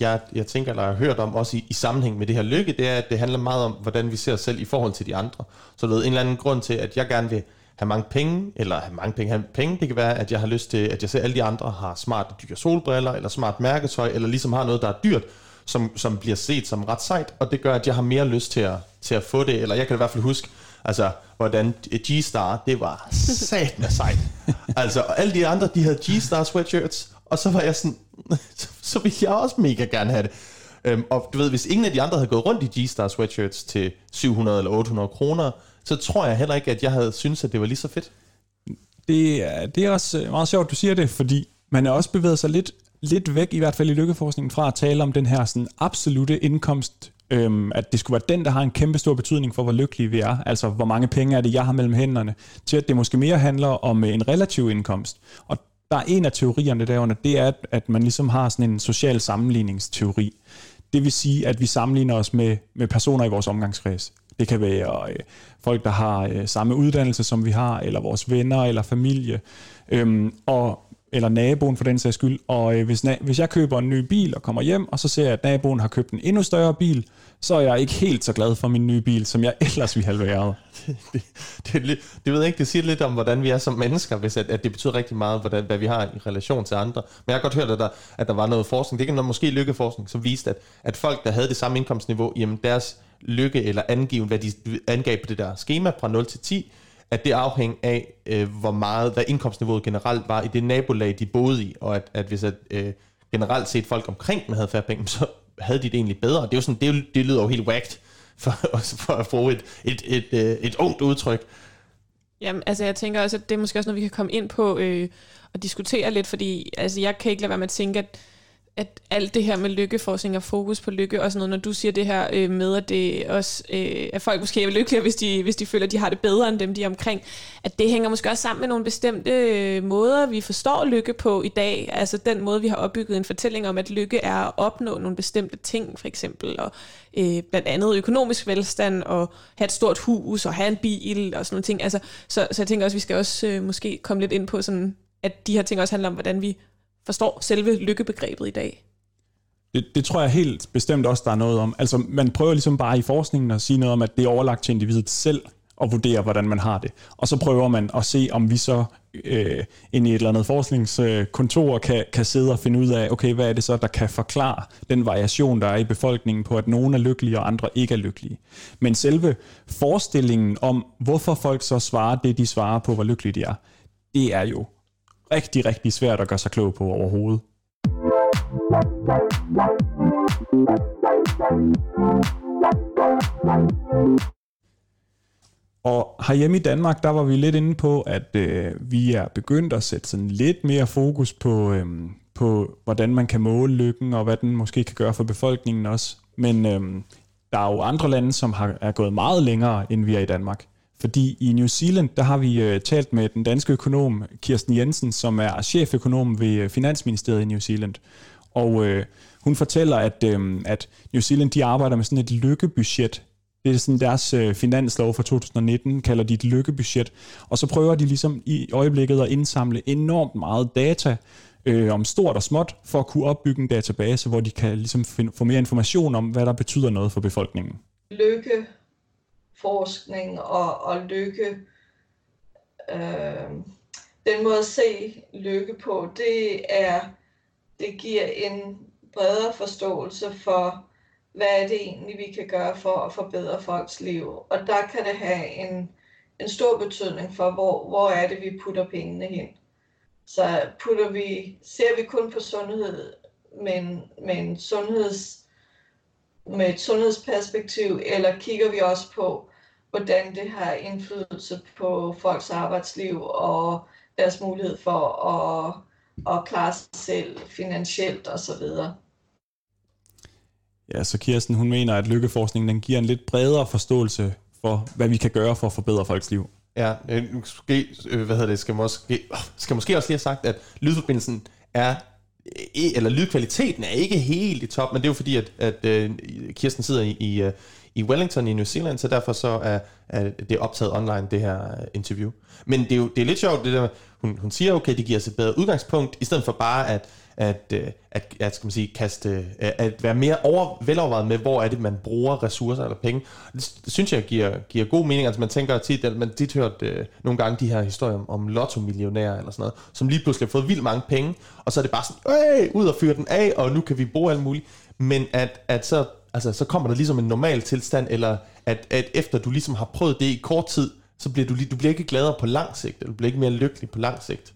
jeg, jeg tænker, eller har hørt om, også i, i sammenhæng med det her lykke, det er, at det handler meget om, hvordan vi ser os selv i forhold til de andre. Så der er en eller anden grund til, at jeg gerne vil have mange penge, eller have mange penge, have penge, det kan være, at jeg har lyst til, at jeg ser alle de andre har smart dyre solbriller, eller smart mærketøj, eller ligesom har noget, der er dyrt, som, som bliver set som ret sejt, og det gør, at jeg har mere lyst til at, til at få det, eller jeg kan i hvert fald huske, altså, hvordan G-Star, det var sat med sejt. altså, og alle de andre, de havde G-Star sweatshirts, og så var jeg sådan, så, så ville jeg også mega gerne have det. Øhm, og du ved, hvis ingen af de andre havde gået rundt i G-Star sweatshirts til 700 eller 800 kroner, så tror jeg heller ikke, at jeg havde syntes, at det var lige så fedt. Det er, det er også øh, meget sjovt, du siger det, fordi man er også bevæget sig lidt, lidt væk, i hvert fald i lykkeforskningen, fra at tale om den her sådan, absolute indkomst, øhm, at det skulle være den, der har en kæmpe stor betydning for, hvor lykkelige vi er, altså hvor mange penge er det, jeg har mellem hænderne, til at det måske mere handler om øh, en relativ indkomst. Og der er en af teorierne derunder, det er, at man ligesom har sådan en social sammenligningsteori. Det vil sige, at vi sammenligner os med, med personer i vores omgangskreds. Det kan være øh, folk, der har øh, samme uddannelse, som vi har, eller vores venner eller familie, øhm, og, eller naboen for den sags skyld. Og øh, hvis, na- hvis jeg køber en ny bil og kommer hjem, og så ser jeg, at naboen har købt en endnu større bil, så er jeg ikke helt så glad for min nye bil, som jeg ellers ville have været. det, det, det, det ved jeg ikke, det siger lidt om, hvordan vi er som mennesker, hvis at, at det betyder rigtig meget, hvordan, hvad vi har i relation til andre. Men jeg har godt hørt, at der, at der var noget forskning, det er ikke noget måske lykkeforskning, som viste, at, at folk, der havde det samme indkomstniveau, jamen deres lykke eller angiven, hvad de angav på det der schema fra 0 til 10, at det afhæng af, øh, hvor meget, hvad indkomstniveauet generelt var i det nabolag, de boede i, og at, at hvis at, øh, generelt set folk omkring dem havde færre penge, så havde de det egentlig bedre. Det er jo sådan, det, det lyder jo helt whacked, for, for at bruge et, et, et, et, et ungt udtryk. Jamen, altså jeg tænker også, at det er måske også noget, vi kan komme ind på øh, og diskutere lidt, fordi altså, jeg kan ikke lade være med at tænke, at at alt det her med lykkeforskning og fokus på lykke og sådan noget, når du siger det her øh, med, at det også, øh, at folk måske er lykkeligere, hvis de, hvis de føler, at de har det bedre end dem, de er omkring, at det hænger måske også sammen med nogle bestemte øh, måder, vi forstår lykke på i dag. Altså den måde, vi har opbygget en fortælling om, at lykke er at opnå nogle bestemte ting, for eksempel, og øh, blandt andet økonomisk velstand, og have et stort hus, og have en bil, og sådan nogle ting. Altså, så, så jeg tænker også, at vi skal også øh, måske komme lidt ind på sådan, at de her ting også handler om, hvordan vi forstår selve lykkebegrebet i dag. Det, det tror jeg helt bestemt også, der er noget om. Altså, man prøver ligesom bare i forskningen at sige noget om, at det er overlagt til individet selv at vurdere, hvordan man har det. Og så prøver man at se, om vi så øh, ind i et eller andet forskningskontor kan, kan sidde og finde ud af, okay, hvad er det så, der kan forklare den variation, der er i befolkningen på, at nogen er lykkelige og andre ikke er lykkelige. Men selve forestillingen om, hvorfor folk så svarer det, de svarer på, hvor lykkelige de er, det er jo rigtig, rigtig svært at gøre sig klog på overhovedet. Og herhjemme i Danmark, der var vi lidt inde på, at øh, vi er begyndt at sætte sådan lidt mere fokus på, øh, på, hvordan man kan måle lykken, og hvad den måske kan gøre for befolkningen også. Men øh, der er jo andre lande, som har, er gået meget længere, end vi er i Danmark. Fordi i New Zealand, der har vi øh, talt med den danske økonom Kirsten Jensen, som er cheføkonom ved øh, Finansministeriet i New Zealand. Og øh, hun fortæller, at, øh, at New Zealand de arbejder med sådan et lykkebudget. Det er sådan deres øh, finanslov for 2019, kalder de et lykkebudget. Og så prøver de ligesom i øjeblikket at indsamle enormt meget data øh, om stort og småt, for at kunne opbygge en database, hvor de kan ligesom finde, få mere information om, hvad der betyder noget for befolkningen. Lykke forskning og, og lykke. Øh, den måde at se lykke på, det er, det giver en bredere forståelse for, hvad er det egentlig, vi kan gøre for at forbedre folks liv. Og der kan det have en, en stor betydning for, hvor, hvor er det, vi putter pengene hen. Så putter vi, ser vi kun på sundhed, men, men sundheds, med et sundhedsperspektiv, eller kigger vi også på, hvordan det har indflydelse på folks arbejdsliv og deres mulighed for at, at klare sig selv finansielt osv. Ja, så Kirsten, hun mener, at lykkeforskningen den giver en lidt bredere forståelse for, hvad vi kan gøre for at forbedre folks liv. Ja, måske, øh, hvad hedder det, skal måske, skal måske også lige have sagt, at lydforbindelsen er eller lydkvaliteten er ikke helt i top, men det er jo fordi, at, at, at Kirsten sidder i, i, øh, i Wellington i New Zealand, så derfor så er, er det optaget online, det her øh, interview. Men det er jo det er lidt sjovt, det der, hun, hun siger, okay, det giver os et bedre udgangspunkt, i stedet for bare at, at, øh, at, at, skal man sige, kaste, øh, at være mere over, velovervejet med, hvor er det, man bruger ressourcer eller penge. Det, det synes jeg giver, giver god mening. Altså man tænker tit, at man tit hørt øh, nogle gange de her historier om, om lotto-millionærer eller sådan noget, som lige pludselig har fået vildt mange penge, og så er det bare sådan, ud og fyre den af, og nu kan vi bruge alt muligt. Men at, at så altså, så kommer der ligesom en normal tilstand, eller at, at efter du ligesom har prøvet det i kort tid, så bliver du, du bliver ikke gladere på lang sigt, eller du bliver ikke mere lykkelig på lang sigt.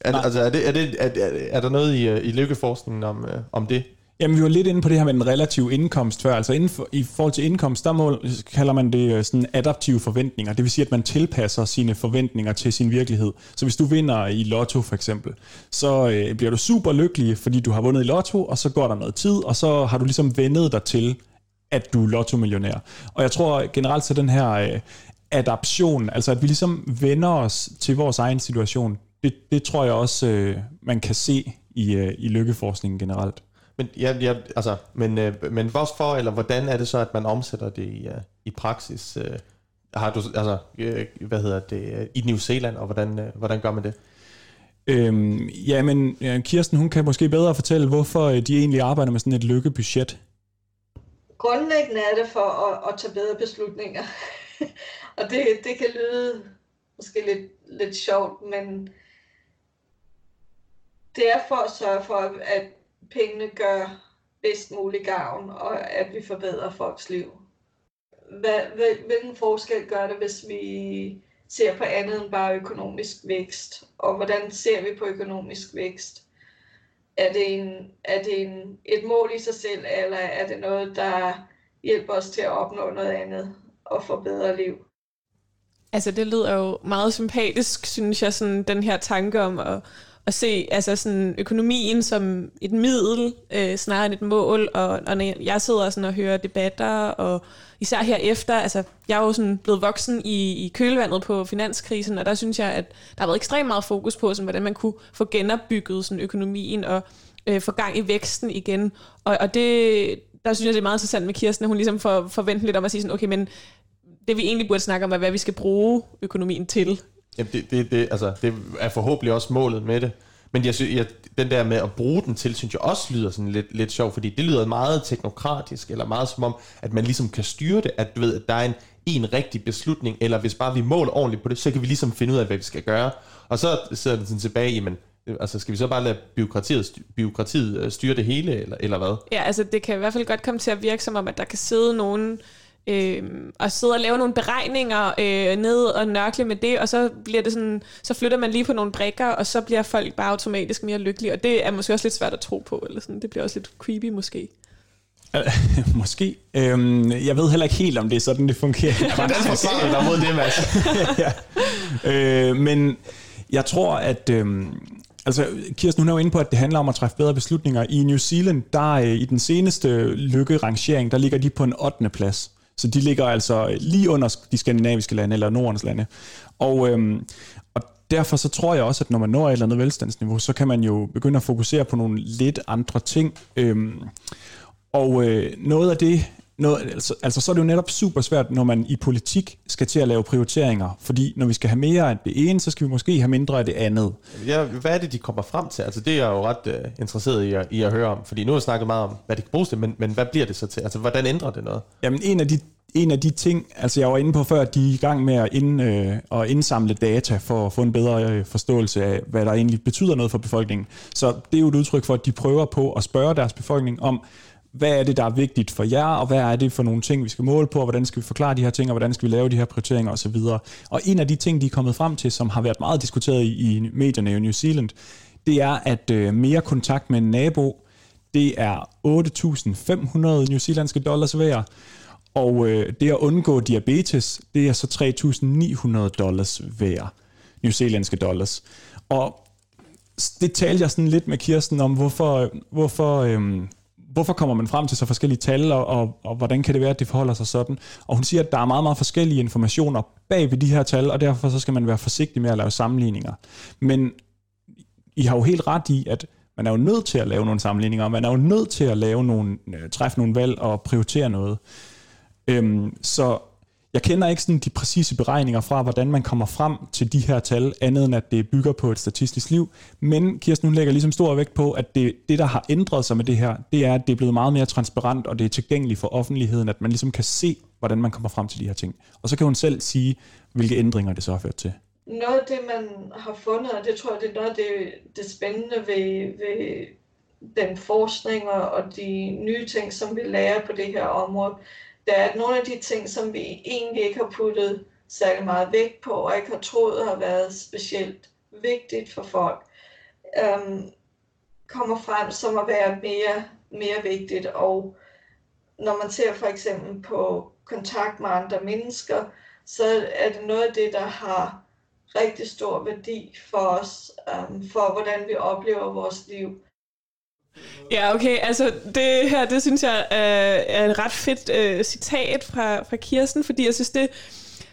Er, altså, er, det, er, det, er, er der noget i, i lykkeforskningen om, øh, om det? Jamen, vi var lidt inde på det her med den relative indkomst før. Altså inden for, i forhold til indkomst, der mål, kalder man det øh, sådan adaptive forventninger. Det vil sige, at man tilpasser sine forventninger til sin virkelighed. Så hvis du vinder i lotto for eksempel, så øh, bliver du super lykkelig, fordi du har vundet i lotto, og så går der noget tid, og så har du ligesom vendet dig til, at du er lotto-millionær. Og jeg tror generelt så den her øh, adaption, altså at vi ligesom vender os til vores egen situation, det, det tror jeg også, øh, man kan se i, øh, i lykkeforskningen generelt. Men, ja, ja, altså, men, øh, men hvorfor, eller hvordan er det så, at man omsætter det i, uh, i praksis? Øh, har du, altså, øh, hvad hedder det, i New Zealand, og hvordan, øh, hvordan gør man det? Øhm, ja, men ja, Kirsten, hun kan måske bedre fortælle, hvorfor de egentlig arbejder med sådan et lykkebudget. Grundlæggende er det for at, at tage bedre beslutninger. og det, det kan lyde måske lidt, lidt sjovt, men det er for at sørge for, at pengene gør bedst mulig gavn, og at vi forbedrer folks liv. Hvad, hvad, hvilken forskel gør det, hvis vi ser på andet end bare økonomisk vækst? Og hvordan ser vi på økonomisk vækst? Er det, en, er det en, et mål i sig selv, eller er det noget, der hjælper os til at opnå noget andet og forbedre liv? Altså, det lyder jo meget sympatisk, synes jeg, sådan den her tanke om at, at se altså sådan økonomien som et middel, øh, snarere end et mål. Og, og når jeg sidder sådan og hører debatter, og især herefter, altså, jeg er jo sådan blevet voksen i, i kølvandet på finanskrisen, og der synes jeg, at der har været ekstremt meget fokus på, sådan, hvordan man kunne få genopbygget sådan, økonomien og øh, få gang i væksten igen. Og, og det, der synes jeg, det er meget interessant med Kirsten, at hun ligesom får forventet lidt om at sige sådan, okay, men det vi egentlig burde snakke om, er, hvad vi skal bruge økonomien til. Jamen, det, det, det, altså, det er forhåbentlig også målet med det. Men jeg synes, jeg, den der med at bruge den til, synes jeg også lyder sådan lidt, lidt sjov, fordi det lyder meget teknokratisk, eller meget som om, at man ligesom kan styre det, at du ved, at der er en, en rigtig beslutning, eller hvis bare vi måler ordentligt på det, så kan vi ligesom finde ud af, hvad vi skal gøre. Og så sidder det sådan tilbage, jamen, altså skal vi så bare lade byråkratiet, byråkratiet øh, styre det hele, eller, eller hvad? Ja, altså det kan i hvert fald godt komme til at virke som om, at der kan sidde nogen øh, og sidde og lave nogle beregninger øh, ned og nørkle med det, og så bliver det sådan, så flytter man lige på nogle brikker, og så bliver folk bare automatisk mere lykkelige, og det er måske også lidt svært at tro på, eller sådan. det bliver også lidt creepy måske. Måske. Øhm, jeg ved heller ikke helt, om det er sådan, det fungerer. Hvordan forsvarer du dig mod det, Mads? ja. øh, men jeg tror, at... Øhm, Altså, Kirsten, hun er jo inde på, at det handler om at træffe bedre beslutninger. I New Zealand, der øh, i den seneste lykkerangering, der ligger de på en 8. plads. Så de ligger altså lige under de skandinaviske lande, eller Nordens lande. Og, øhm, og derfor så tror jeg også, at når man når et eller andet velstandsniveau, så kan man jo begynde at fokusere på nogle lidt andre ting. Øhm, og øh, noget af det, noget, altså, altså så er det jo netop super svært, når man i politik skal til at lave prioriteringer, fordi når vi skal have mere af det ene, så skal vi måske have mindre af det andet. Ja, hvad er det, de kommer frem til? Altså det er jeg jo ret uh, interesseret i at, i at høre om, fordi nu har jeg snakket meget om, hvad det kan bruges til, men, men hvad bliver det så til? Altså hvordan ændrer det noget? Jamen en af de en af de ting, altså jeg var inde på før, at de er i gang med at, ind, øh, at indsamle data for at få en bedre øh, forståelse af, hvad der egentlig betyder noget for befolkningen. Så det er jo et udtryk for, at de prøver på at spørge deres befolkning om, hvad er det, der er vigtigt for jer, og hvad er det for nogle ting, vi skal måle på, og hvordan skal vi forklare de her ting, og hvordan skal vi lave de her prioriteringer osv. Og en af de ting, de er kommet frem til, som har været meget diskuteret i, i medierne i New Zealand, det er, at øh, mere kontakt med en nabo, det er 8.500 new zealandske dollars værd, og øh, det at undgå diabetes, det er så 3.900 dollars værd, new zealandske dollars. Og det talte jeg sådan lidt med Kirsten om, hvorfor, øh, hvorfor, øhm, hvorfor kommer man frem til så forskellige tal, og, og, og hvordan kan det være, at det forholder sig sådan? Og hun siger, at der er meget, meget forskellige informationer bag ved de her tal, og derfor så skal man være forsigtig med at lave sammenligninger. Men I har jo helt ret i, at man er jo nødt til at lave nogle sammenligninger, og man er jo nødt til at lave nogle, øh, træffe nogle valg og prioritere noget. Øhm, så jeg kender ikke sådan de præcise beregninger fra, hvordan man kommer frem til de her tal, andet end at det bygger på et statistisk liv. Men Kirsten hun lægger ligesom stor vægt på, at det, det, der har ændret sig med det her, det er, at det er blevet meget mere transparent, og det er tilgængeligt for offentligheden, at man ligesom kan se, hvordan man kommer frem til de her ting. Og så kan hun selv sige, hvilke ændringer det så har ført til. Noget af det, man har fundet, og det tror jeg, det er noget af det, det spændende ved, ved den forskning og de nye ting, som vi lærer på det her område, der er nogle af de ting, som vi egentlig ikke har puttet særlig meget vægt på, og ikke har troet har været specielt vigtigt for folk, øhm, kommer frem som at være mere, mere vigtigt. Og når man ser for eksempel på kontakt med andre mennesker, så er det noget af det, der har rigtig stor værdi for os, øhm, for hvordan vi oplever vores liv. Ja, okay, altså det her, det synes jeg øh, er et ret fedt uh, citat fra, fra Kirsten, fordi jeg synes, det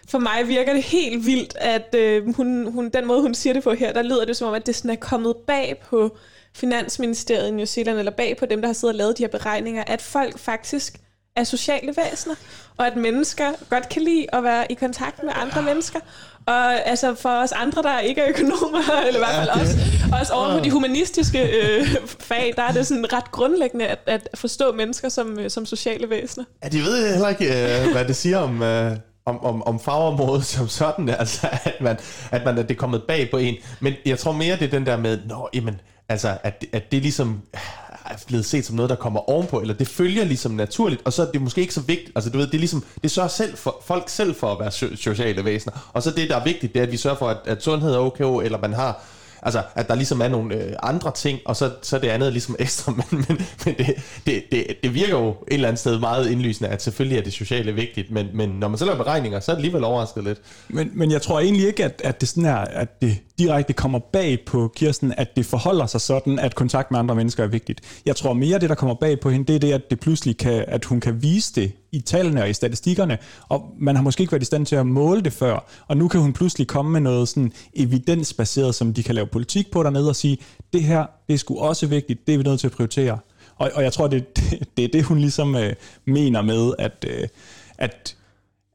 for mig virker det helt vildt, at uh, hun, hun, den måde, hun siger det på her, der lyder det som om, at det sådan er kommet bag på Finansministeriet i New Zealand, eller bag på dem, der har siddet og lavet de her beregninger, at folk faktisk er sociale væsener, og at mennesker godt kan lide at være i kontakt med andre mennesker. Og altså for os andre, der ikke er økonomer, eller i hvert fald også, også over på de humanistiske øh, fag, der er det sådan ret grundlæggende at, at forstå mennesker som, øh, som sociale væsener. Ja, de ved heller ikke, øh, hvad det siger om... Øh om, om, om fagområdet som sådan, altså at man, at man at det er kommet bag på en. Men jeg tror mere, det er den der med, nå, jamen, altså, at, at det ligesom er blevet set som noget, der kommer ovenpå, eller det følger ligesom naturligt, og så er det måske ikke så vigtigt, altså du ved, det er ligesom, det sørger selv for, folk selv for at være sociale væsener, og så det, der er vigtigt, det er, at vi sørger for, at, at sundhed er okay, eller man har Altså, at der ligesom er nogle øh, andre ting, og så, så det andet er ligesom ekstra, men, men, men det, det, det, det virker jo et eller andet sted meget indlysende, at selvfølgelig er det sociale vigtigt, men, men når man så laver beregninger, så er det alligevel overrasket lidt. Men, men jeg tror egentlig ikke, at, at det sådan er, at det direkte kommer bag på Kirsten, at det forholder sig sådan, at kontakt med andre mennesker er vigtigt. Jeg tror mere, det der kommer bag på hende, det er det, at det pludselig kan, at hun kan vise det i tallene og i statistikkerne, og man har måske ikke været i stand til at måle det før, og nu kan hun pludselig komme med noget sådan evidensbaseret, som de kan lave politik på dernede og sige, det her, det er sgu også vigtigt, det er vi nødt til at prioritere. Og, og jeg tror, det, det, det er det, hun ligesom øh, mener med, at, øh, at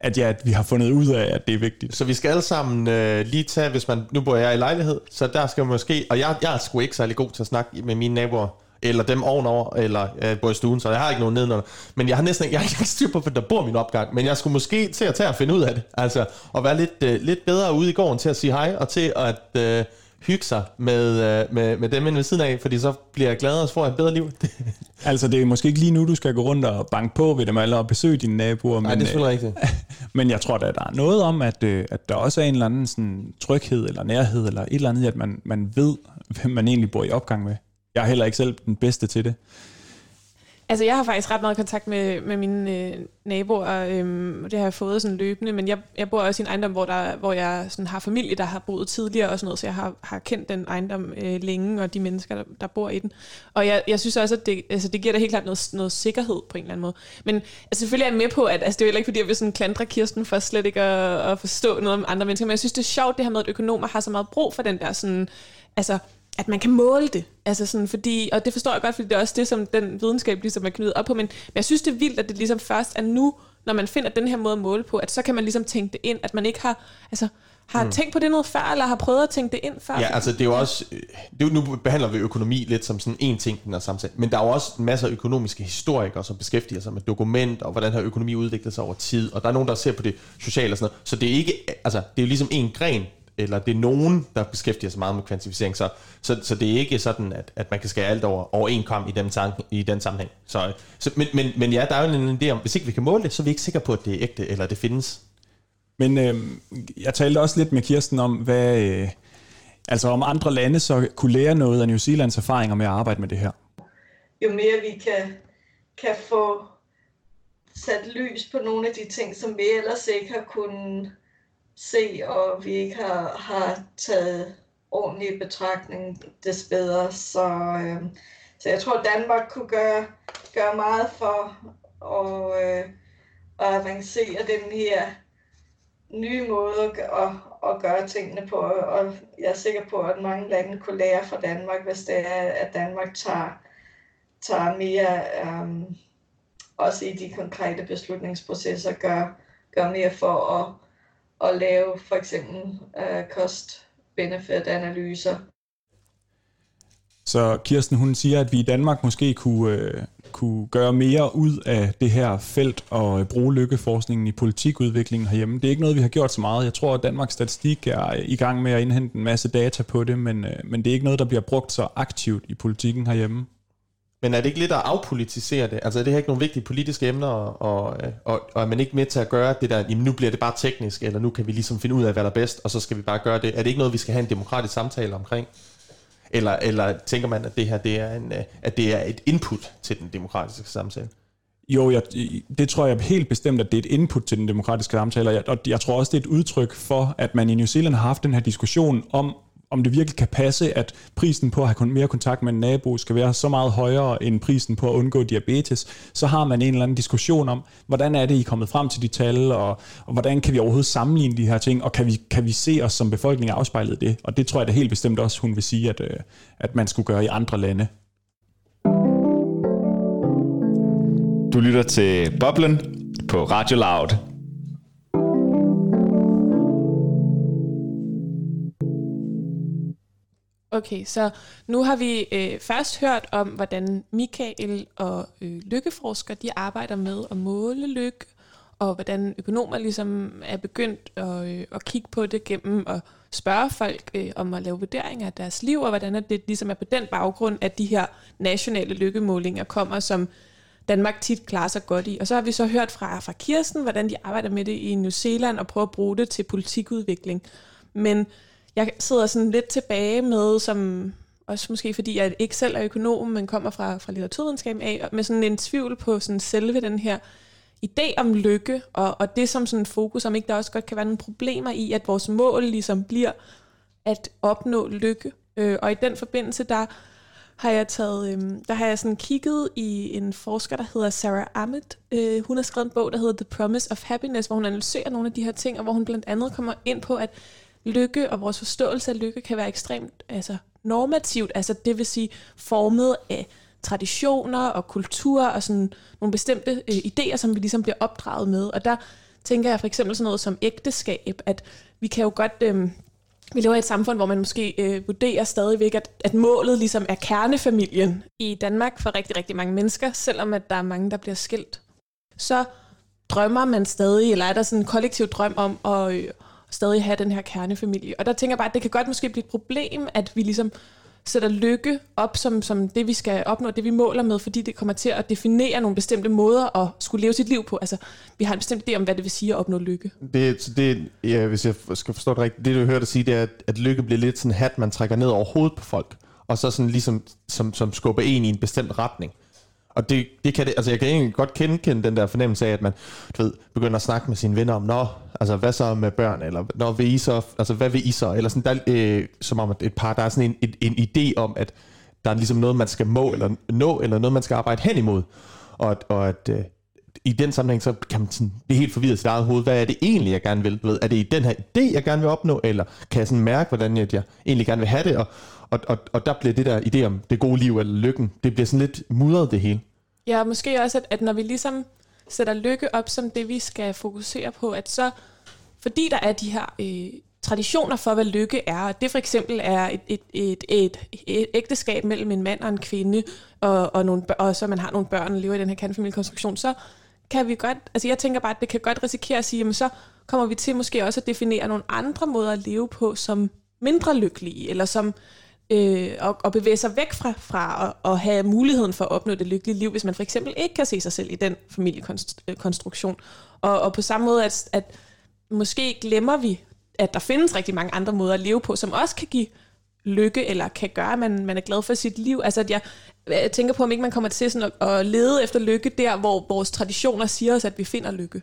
at, ja, at vi har fundet ud af, at det er vigtigt. Så vi skal alle sammen øh, lige tage, hvis man, nu bor jeg i lejlighed, så der skal man måske, og jeg, jeg er sgu ikke særlig god til at snakke med mine naboer, eller dem ovenover, eller øh, bor i stuen, så jeg har ikke nogen nedenunder. Men jeg har næsten ikke, jeg har ikke styr på, hvad der bor min opgang, men jeg skulle måske til at tage og finde ud af det, altså, og være lidt, øh, lidt bedre ude i gården til at sige hej, og til at øh, hygge sig med, øh, med, med dem inde ved siden af, fordi så bliver jeg gladere og får et bedre liv. altså, det er måske ikke lige nu, du skal gå rundt og banke på ved dem alle og besøge dine naboer. Nej, det er selvfølgelig øh, rigtigt. men jeg tror, at der er noget om, at, øh, at der også er en eller anden sådan, tryghed eller nærhed, eller et eller andet, at man, man ved, hvem man egentlig bor i opgang med. Jeg er heller ikke selv den bedste til det. Altså, jeg har faktisk ret meget kontakt med, med mine øh, naboer, øhm, og det har jeg fået sådan løbende, men jeg, jeg bor også i en ejendom, hvor, der, hvor jeg sådan har familie, der har boet tidligere og sådan noget, så jeg har, har kendt den ejendom øh, længe, og de mennesker, der, der bor i den. Og jeg, jeg synes også, at det, altså, det giver da helt klart noget, noget sikkerhed på en eller anden måde. Men altså, selvfølgelig er jeg med på, at altså, det er jo ikke, fordi jeg vil sådan klandre Kirsten for slet ikke at, at forstå noget om andre mennesker, men jeg synes, det er sjovt, det her med, at økonomer har så meget brug for den der sådan, altså, at man kan måle det. Altså sådan, fordi, og det forstår jeg godt, fordi det er også det, som den videnskab ligesom er knyttet op på, men, men jeg synes, det er vildt, at det ligesom først er nu, når man finder den her måde at måle på, at så kan man ligesom tænke det ind, at man ikke har, altså, har mm. tænkt på det noget før, eller har prøvet at tænke det ind før? Ja, altså det er jo også, det er nu behandler vi økonomi lidt som sådan en ting, den er sammensat, men der er jo også en masse økonomiske historikere, som beskæftiger sig med dokument, og hvordan har økonomi udviklet sig over tid, og der er nogen, der ser på det sociale og sådan noget, så det er ikke, altså det er jo ligesom en gren, eller det er nogen, der beskæftiger sig meget med kvantificering, så, så, så det er ikke sådan, at, at man kan skære alt over, over en kom i den, i den sammenhæng. Så, så, men, men, men ja, der er jo en idé om, hvis ikke vi kan måle det, så er vi ikke sikre på, at det er ægte, eller det findes. Men øh, jeg talte også lidt med Kirsten om, hvad, øh, altså om andre lande så kunne lære noget af New Zealands erfaringer med at arbejde med det her. Jo mere vi kan, kan få sat lys på nogle af de ting, som vi ellers ikke har kunnet se, og vi ikke har, har taget ordentlig betragtning, des bedre. Så, øh, så jeg tror, Danmark kunne gøre, gøre meget for at, øh, at avancere den her nye måde at, at, at gøre tingene på, og jeg er sikker på, at mange lande kunne lære fra Danmark, hvis det er, at Danmark tager, tager mere, øh, også i de konkrete beslutningsprocesser, gør, gør mere for at at lave for eksempel øh, cost-benefit-analyser. Så Kirsten, hun siger, at vi i Danmark måske kunne, øh, kunne gøre mere ud af det her felt og øh, bruge lykkeforskningen i politikudviklingen herhjemme. Det er ikke noget, vi har gjort så meget. Jeg tror, at Danmarks Statistik er i gang med at indhente en masse data på det, men, øh, men det er ikke noget, der bliver brugt så aktivt i politikken herhjemme. Men er det ikke lidt at afpolitisere det? Altså er det her ikke nogle vigtige politiske emner, og, og, og, er man ikke med til at gøre det der, jamen nu bliver det bare teknisk, eller nu kan vi ligesom finde ud af, hvad der er bedst, og så skal vi bare gøre det. Er det ikke noget, vi skal have en demokratisk samtale omkring? Eller, eller tænker man, at det her det er, en, øh, at det er et input til den demokratiske samtale? Jo, jeg, det tror jeg helt bestemt, at det er et input til den demokratiske samtale, og jeg, og jeg tror også, det er et udtryk for, at man i New Zealand har haft den her diskussion om, om det virkelig kan passe, at prisen på at have mere kontakt med en nabo skal være så meget højere end prisen på at undgå diabetes, så har man en eller anden diskussion om, hvordan er det, I er kommet frem til de tal, og, og hvordan kan vi overhovedet sammenligne de her ting, og kan vi, kan vi se os som befolkning afspejlet det? Og det tror jeg da helt bestemt også, hun vil sige, at, øh, at man skulle gøre i andre lande. Du lytter til Boblen på Radio Loud. Okay, så nu har vi øh, først hørt om, hvordan Michael og øh, lykkeforskere de arbejder med at måle lykke, og hvordan økonomer ligesom er begyndt at, øh, at kigge på det gennem at spørge folk øh, om at lave vurderinger af deres liv, og hvordan det ligesom er på den baggrund, at de her nationale lykkemålinger kommer, som Danmark tit klarer sig godt i. Og så har vi så hørt fra, fra Kirsten, hvordan de arbejder med det i New Zealand og prøver at bruge det til politikudvikling. Men jeg sidder sådan lidt tilbage med, som også måske fordi jeg ikke selv er økonom, men kommer fra, fra litteraturvidenskab af, med sådan en tvivl på sådan selve den her idé om lykke, og, og det som sådan fokus, om ikke der også godt kan være nogle problemer i, at vores mål ligesom bliver at opnå lykke. Øh, og i den forbindelse, der har jeg taget, øh, der har jeg sådan kigget i en forsker, der hedder Sarah Ahmed. Øh, hun har skrevet en bog, der hedder The Promise of Happiness, hvor hun analyserer nogle af de her ting, og hvor hun blandt andet kommer ind på, at lykke og vores forståelse af lykke kan være ekstremt altså, normativt, altså det vil sige formet af traditioner og kultur og sådan nogle bestemte øh, idéer, som vi ligesom bliver opdraget med. Og der tænker jeg for eksempel sådan noget som ægteskab, at vi kan jo godt... Øh, vi lever i et samfund, hvor man måske øh, vurderer stadigvæk, at, at målet ligesom er kernefamilien i Danmark for rigtig, rigtig mange mennesker, selvom at der er mange, der bliver skilt. Så drømmer man stadig, eller er der sådan en kollektiv drøm om at øh, stadig have den her kernefamilie. Og der tænker jeg bare, at det kan godt måske blive et problem, at vi ligesom sætter lykke op som, som det, vi skal opnå, det vi måler med, fordi det kommer til at definere nogle bestemte måder at skulle leve sit liv på. Altså, vi har en bestemt idé om, hvad det vil sige at opnå lykke. Det, det ja, hvis jeg skal forstå det rigtigt, det du hørte sige, det er, at, at lykke bliver lidt sådan en hat, man trækker ned over hovedet på folk, og så sådan ligesom, som, som skubber en i en bestemt retning. Og det, det kan det, altså jeg kan egentlig godt kende den der fornemmelse af, at man du ved, begynder at snakke med sine venner om, nå, altså hvad så med børn, eller når vil I så, altså hvad vil I så, eller sådan, der, øh, som om at et par, der er sådan en, en, en idé om, at der er ligesom noget, man skal må, eller nå, eller noget, man skal arbejde hen imod. Og, og at øh, i den sammenhæng, så kan man sådan blive helt forvirret i sit eget hoved. Hvad er det egentlig, jeg gerne vil? Du ved, er det i den her idé, jeg gerne vil opnå, eller kan jeg sådan mærke, hvordan jeg, jeg egentlig gerne vil have det? Og, og, og, og der bliver det der idé om det gode liv eller lykken, det bliver sådan lidt mudret det hele. Ja, måske også, at, at når vi ligesom sætter lykke op som det, vi skal fokusere på, at så, fordi der er de her øh, traditioner for, hvad lykke er, og det for eksempel er et, et, et, et, et ægteskab mellem en mand og en kvinde, og, og, nogle, og så man har nogle børn og lever i den her kernefamiliekonstruktion, så kan vi godt, altså jeg tænker bare, at det kan godt risikere at sige, jamen så kommer vi til måske også at definere nogle andre måder at leve på som mindre lykkelige, eller som øh, og, og bevæge sig væk fra, fra at, at have muligheden for at opnå det lykkelige liv, hvis man for eksempel ikke kan se sig selv i den familiekonstruktion. Og, og på samme måde, at, at måske glemmer vi, at der findes rigtig mange andre måder at leve på, som også kan give lykke, eller kan gøre, at man, man er glad for sit liv. Altså, at jeg, jeg tænker på, om ikke man kommer til sådan at, at lede efter lykke der, hvor vores traditioner siger os, at vi finder lykke.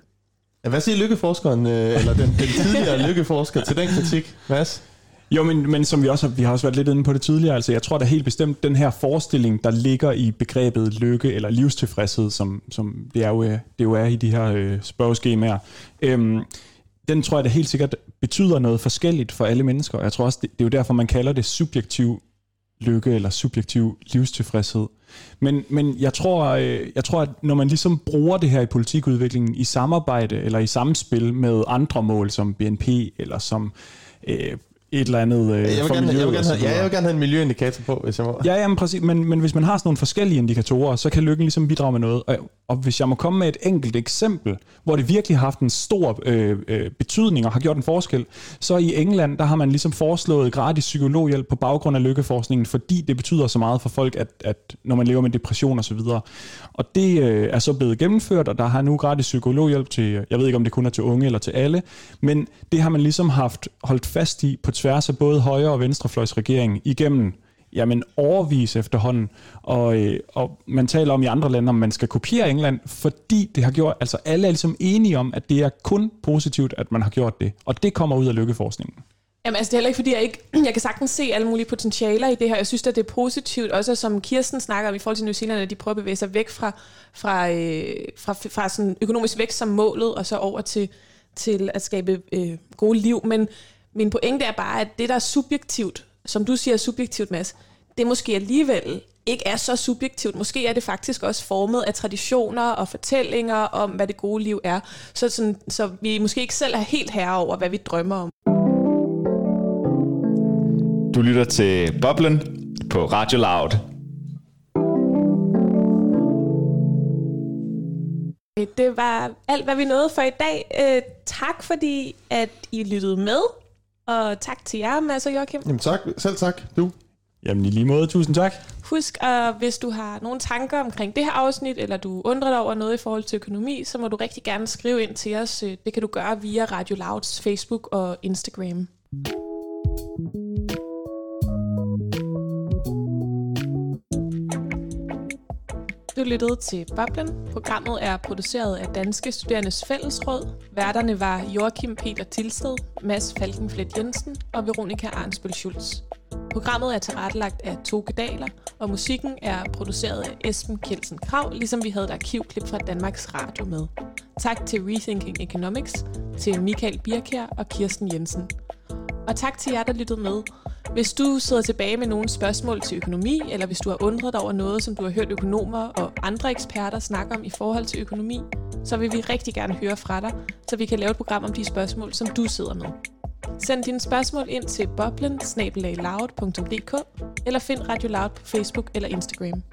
Hvad siger lykkeforskeren, øh, eller den, den tidligere lykkeforsker til den kritik, Mads? Jo, men, men som vi også har, vi har også været lidt inde på det tidligere, altså jeg tror da helt bestemt, den her forestilling, der ligger i begrebet lykke eller livstilfredshed, som, som det, er jo, øh, det jo er i de her øh, spørgeskemaer, øhm, den tror jeg da helt sikkert betyder noget forskelligt for alle mennesker. Jeg tror også, det, det er jo derfor, man kalder det subjektiv lykke eller subjektiv livstilfredshed. Men, men jeg, tror, øh, jeg tror, at når man ligesom bruger det her i politikudviklingen i samarbejde eller i samspil med andre mål som BNP eller som øh, et eller andet øh, jeg vil, gerne, jeg, vil gerne have, ja, jeg vil gerne have en miljøindikator på, hvis jeg må. Ja, jamen, præcis. Men, men hvis man har sådan nogle forskellige indikatorer, så kan lykken ligesom bidrage med noget. Og, og hvis jeg må komme med et enkelt eksempel, hvor det virkelig har haft en stor øh, øh, betydning og har gjort en forskel, så i England, der har man ligesom foreslået gratis psykologhjælp på baggrund af lykkeforskningen, fordi det betyder så meget for folk, at, at når man lever med depression og så videre. Og det øh, er så blevet gennemført, og der har nu gratis psykologhjælp til, jeg ved ikke om det kun er til unge eller til alle, men det har man ligesom haft holdt fast i på tværs af både højre- og venstrefløjsregeringen igennem jamen overvis efterhånden. Og, øh, og man taler om i andre lande, om man skal kopiere England, fordi det har gjort, altså alle er ligesom enige om, at det er kun positivt, at man har gjort det. Og det kommer ud af lykkeforskningen. Jamen altså det er heller ikke, fordi jeg ikke, jeg kan sagtens se alle mulige potentialer i det her. Jeg synes, at det er positivt, også som Kirsten snakker om i forhold til New Zealand, at de prøver at bevæge sig væk fra, fra, øh, fra, fra sådan økonomisk vækst som målet, og så over til, til at skabe øh, gode liv. Men min pointe er bare, at det, der er subjektivt, som du siger subjektivt, Mads, det måske alligevel ikke er så subjektivt. Måske er det faktisk også formet af traditioner og fortællinger om, hvad det gode liv er. Så, sådan, så vi måske ikke selv er helt herre over, hvad vi drømmer om. Du lytter til Boblen på Radio Loud. Det var alt, hvad vi nåede for i dag. Øh, tak fordi, at I lyttede med. Og tak til jer, Mads og Joachim. Jamen tak. Selv tak. Du. Jamen i lige måde. Tusind tak. Husk, at hvis du har nogle tanker omkring det her afsnit, eller du undrer dig over noget i forhold til økonomi, så må du rigtig gerne skrive ind til os. Det kan du gøre via Radio Louds Facebook og Instagram. Du lyttede til Boblen. Programmet er produceret af Danske Studerendes Fællesråd. Værterne var Joachim Peter Tilsted, Mads Falkenflet Jensen og Veronika Arnsbøl Schulz. Programmet er tilrettelagt af Toge Daler, og musikken er produceret af Esben Kjeldsen Krav, ligesom vi havde et arkivklip fra Danmarks Radio med. Tak til Rethinking Economics, til Michael Birkær og Kirsten Jensen. Og tak til jer, der lyttede med. Hvis du sidder tilbage med nogle spørgsmål til økonomi, eller hvis du har undret dig over noget, som du har hørt økonomer og andre eksperter snakke om i forhold til økonomi, så vil vi rigtig gerne høre fra dig, så vi kan lave et program om de spørgsmål, som du sidder med. Send dine spørgsmål ind til boblen eller find Radio Loud på Facebook eller Instagram.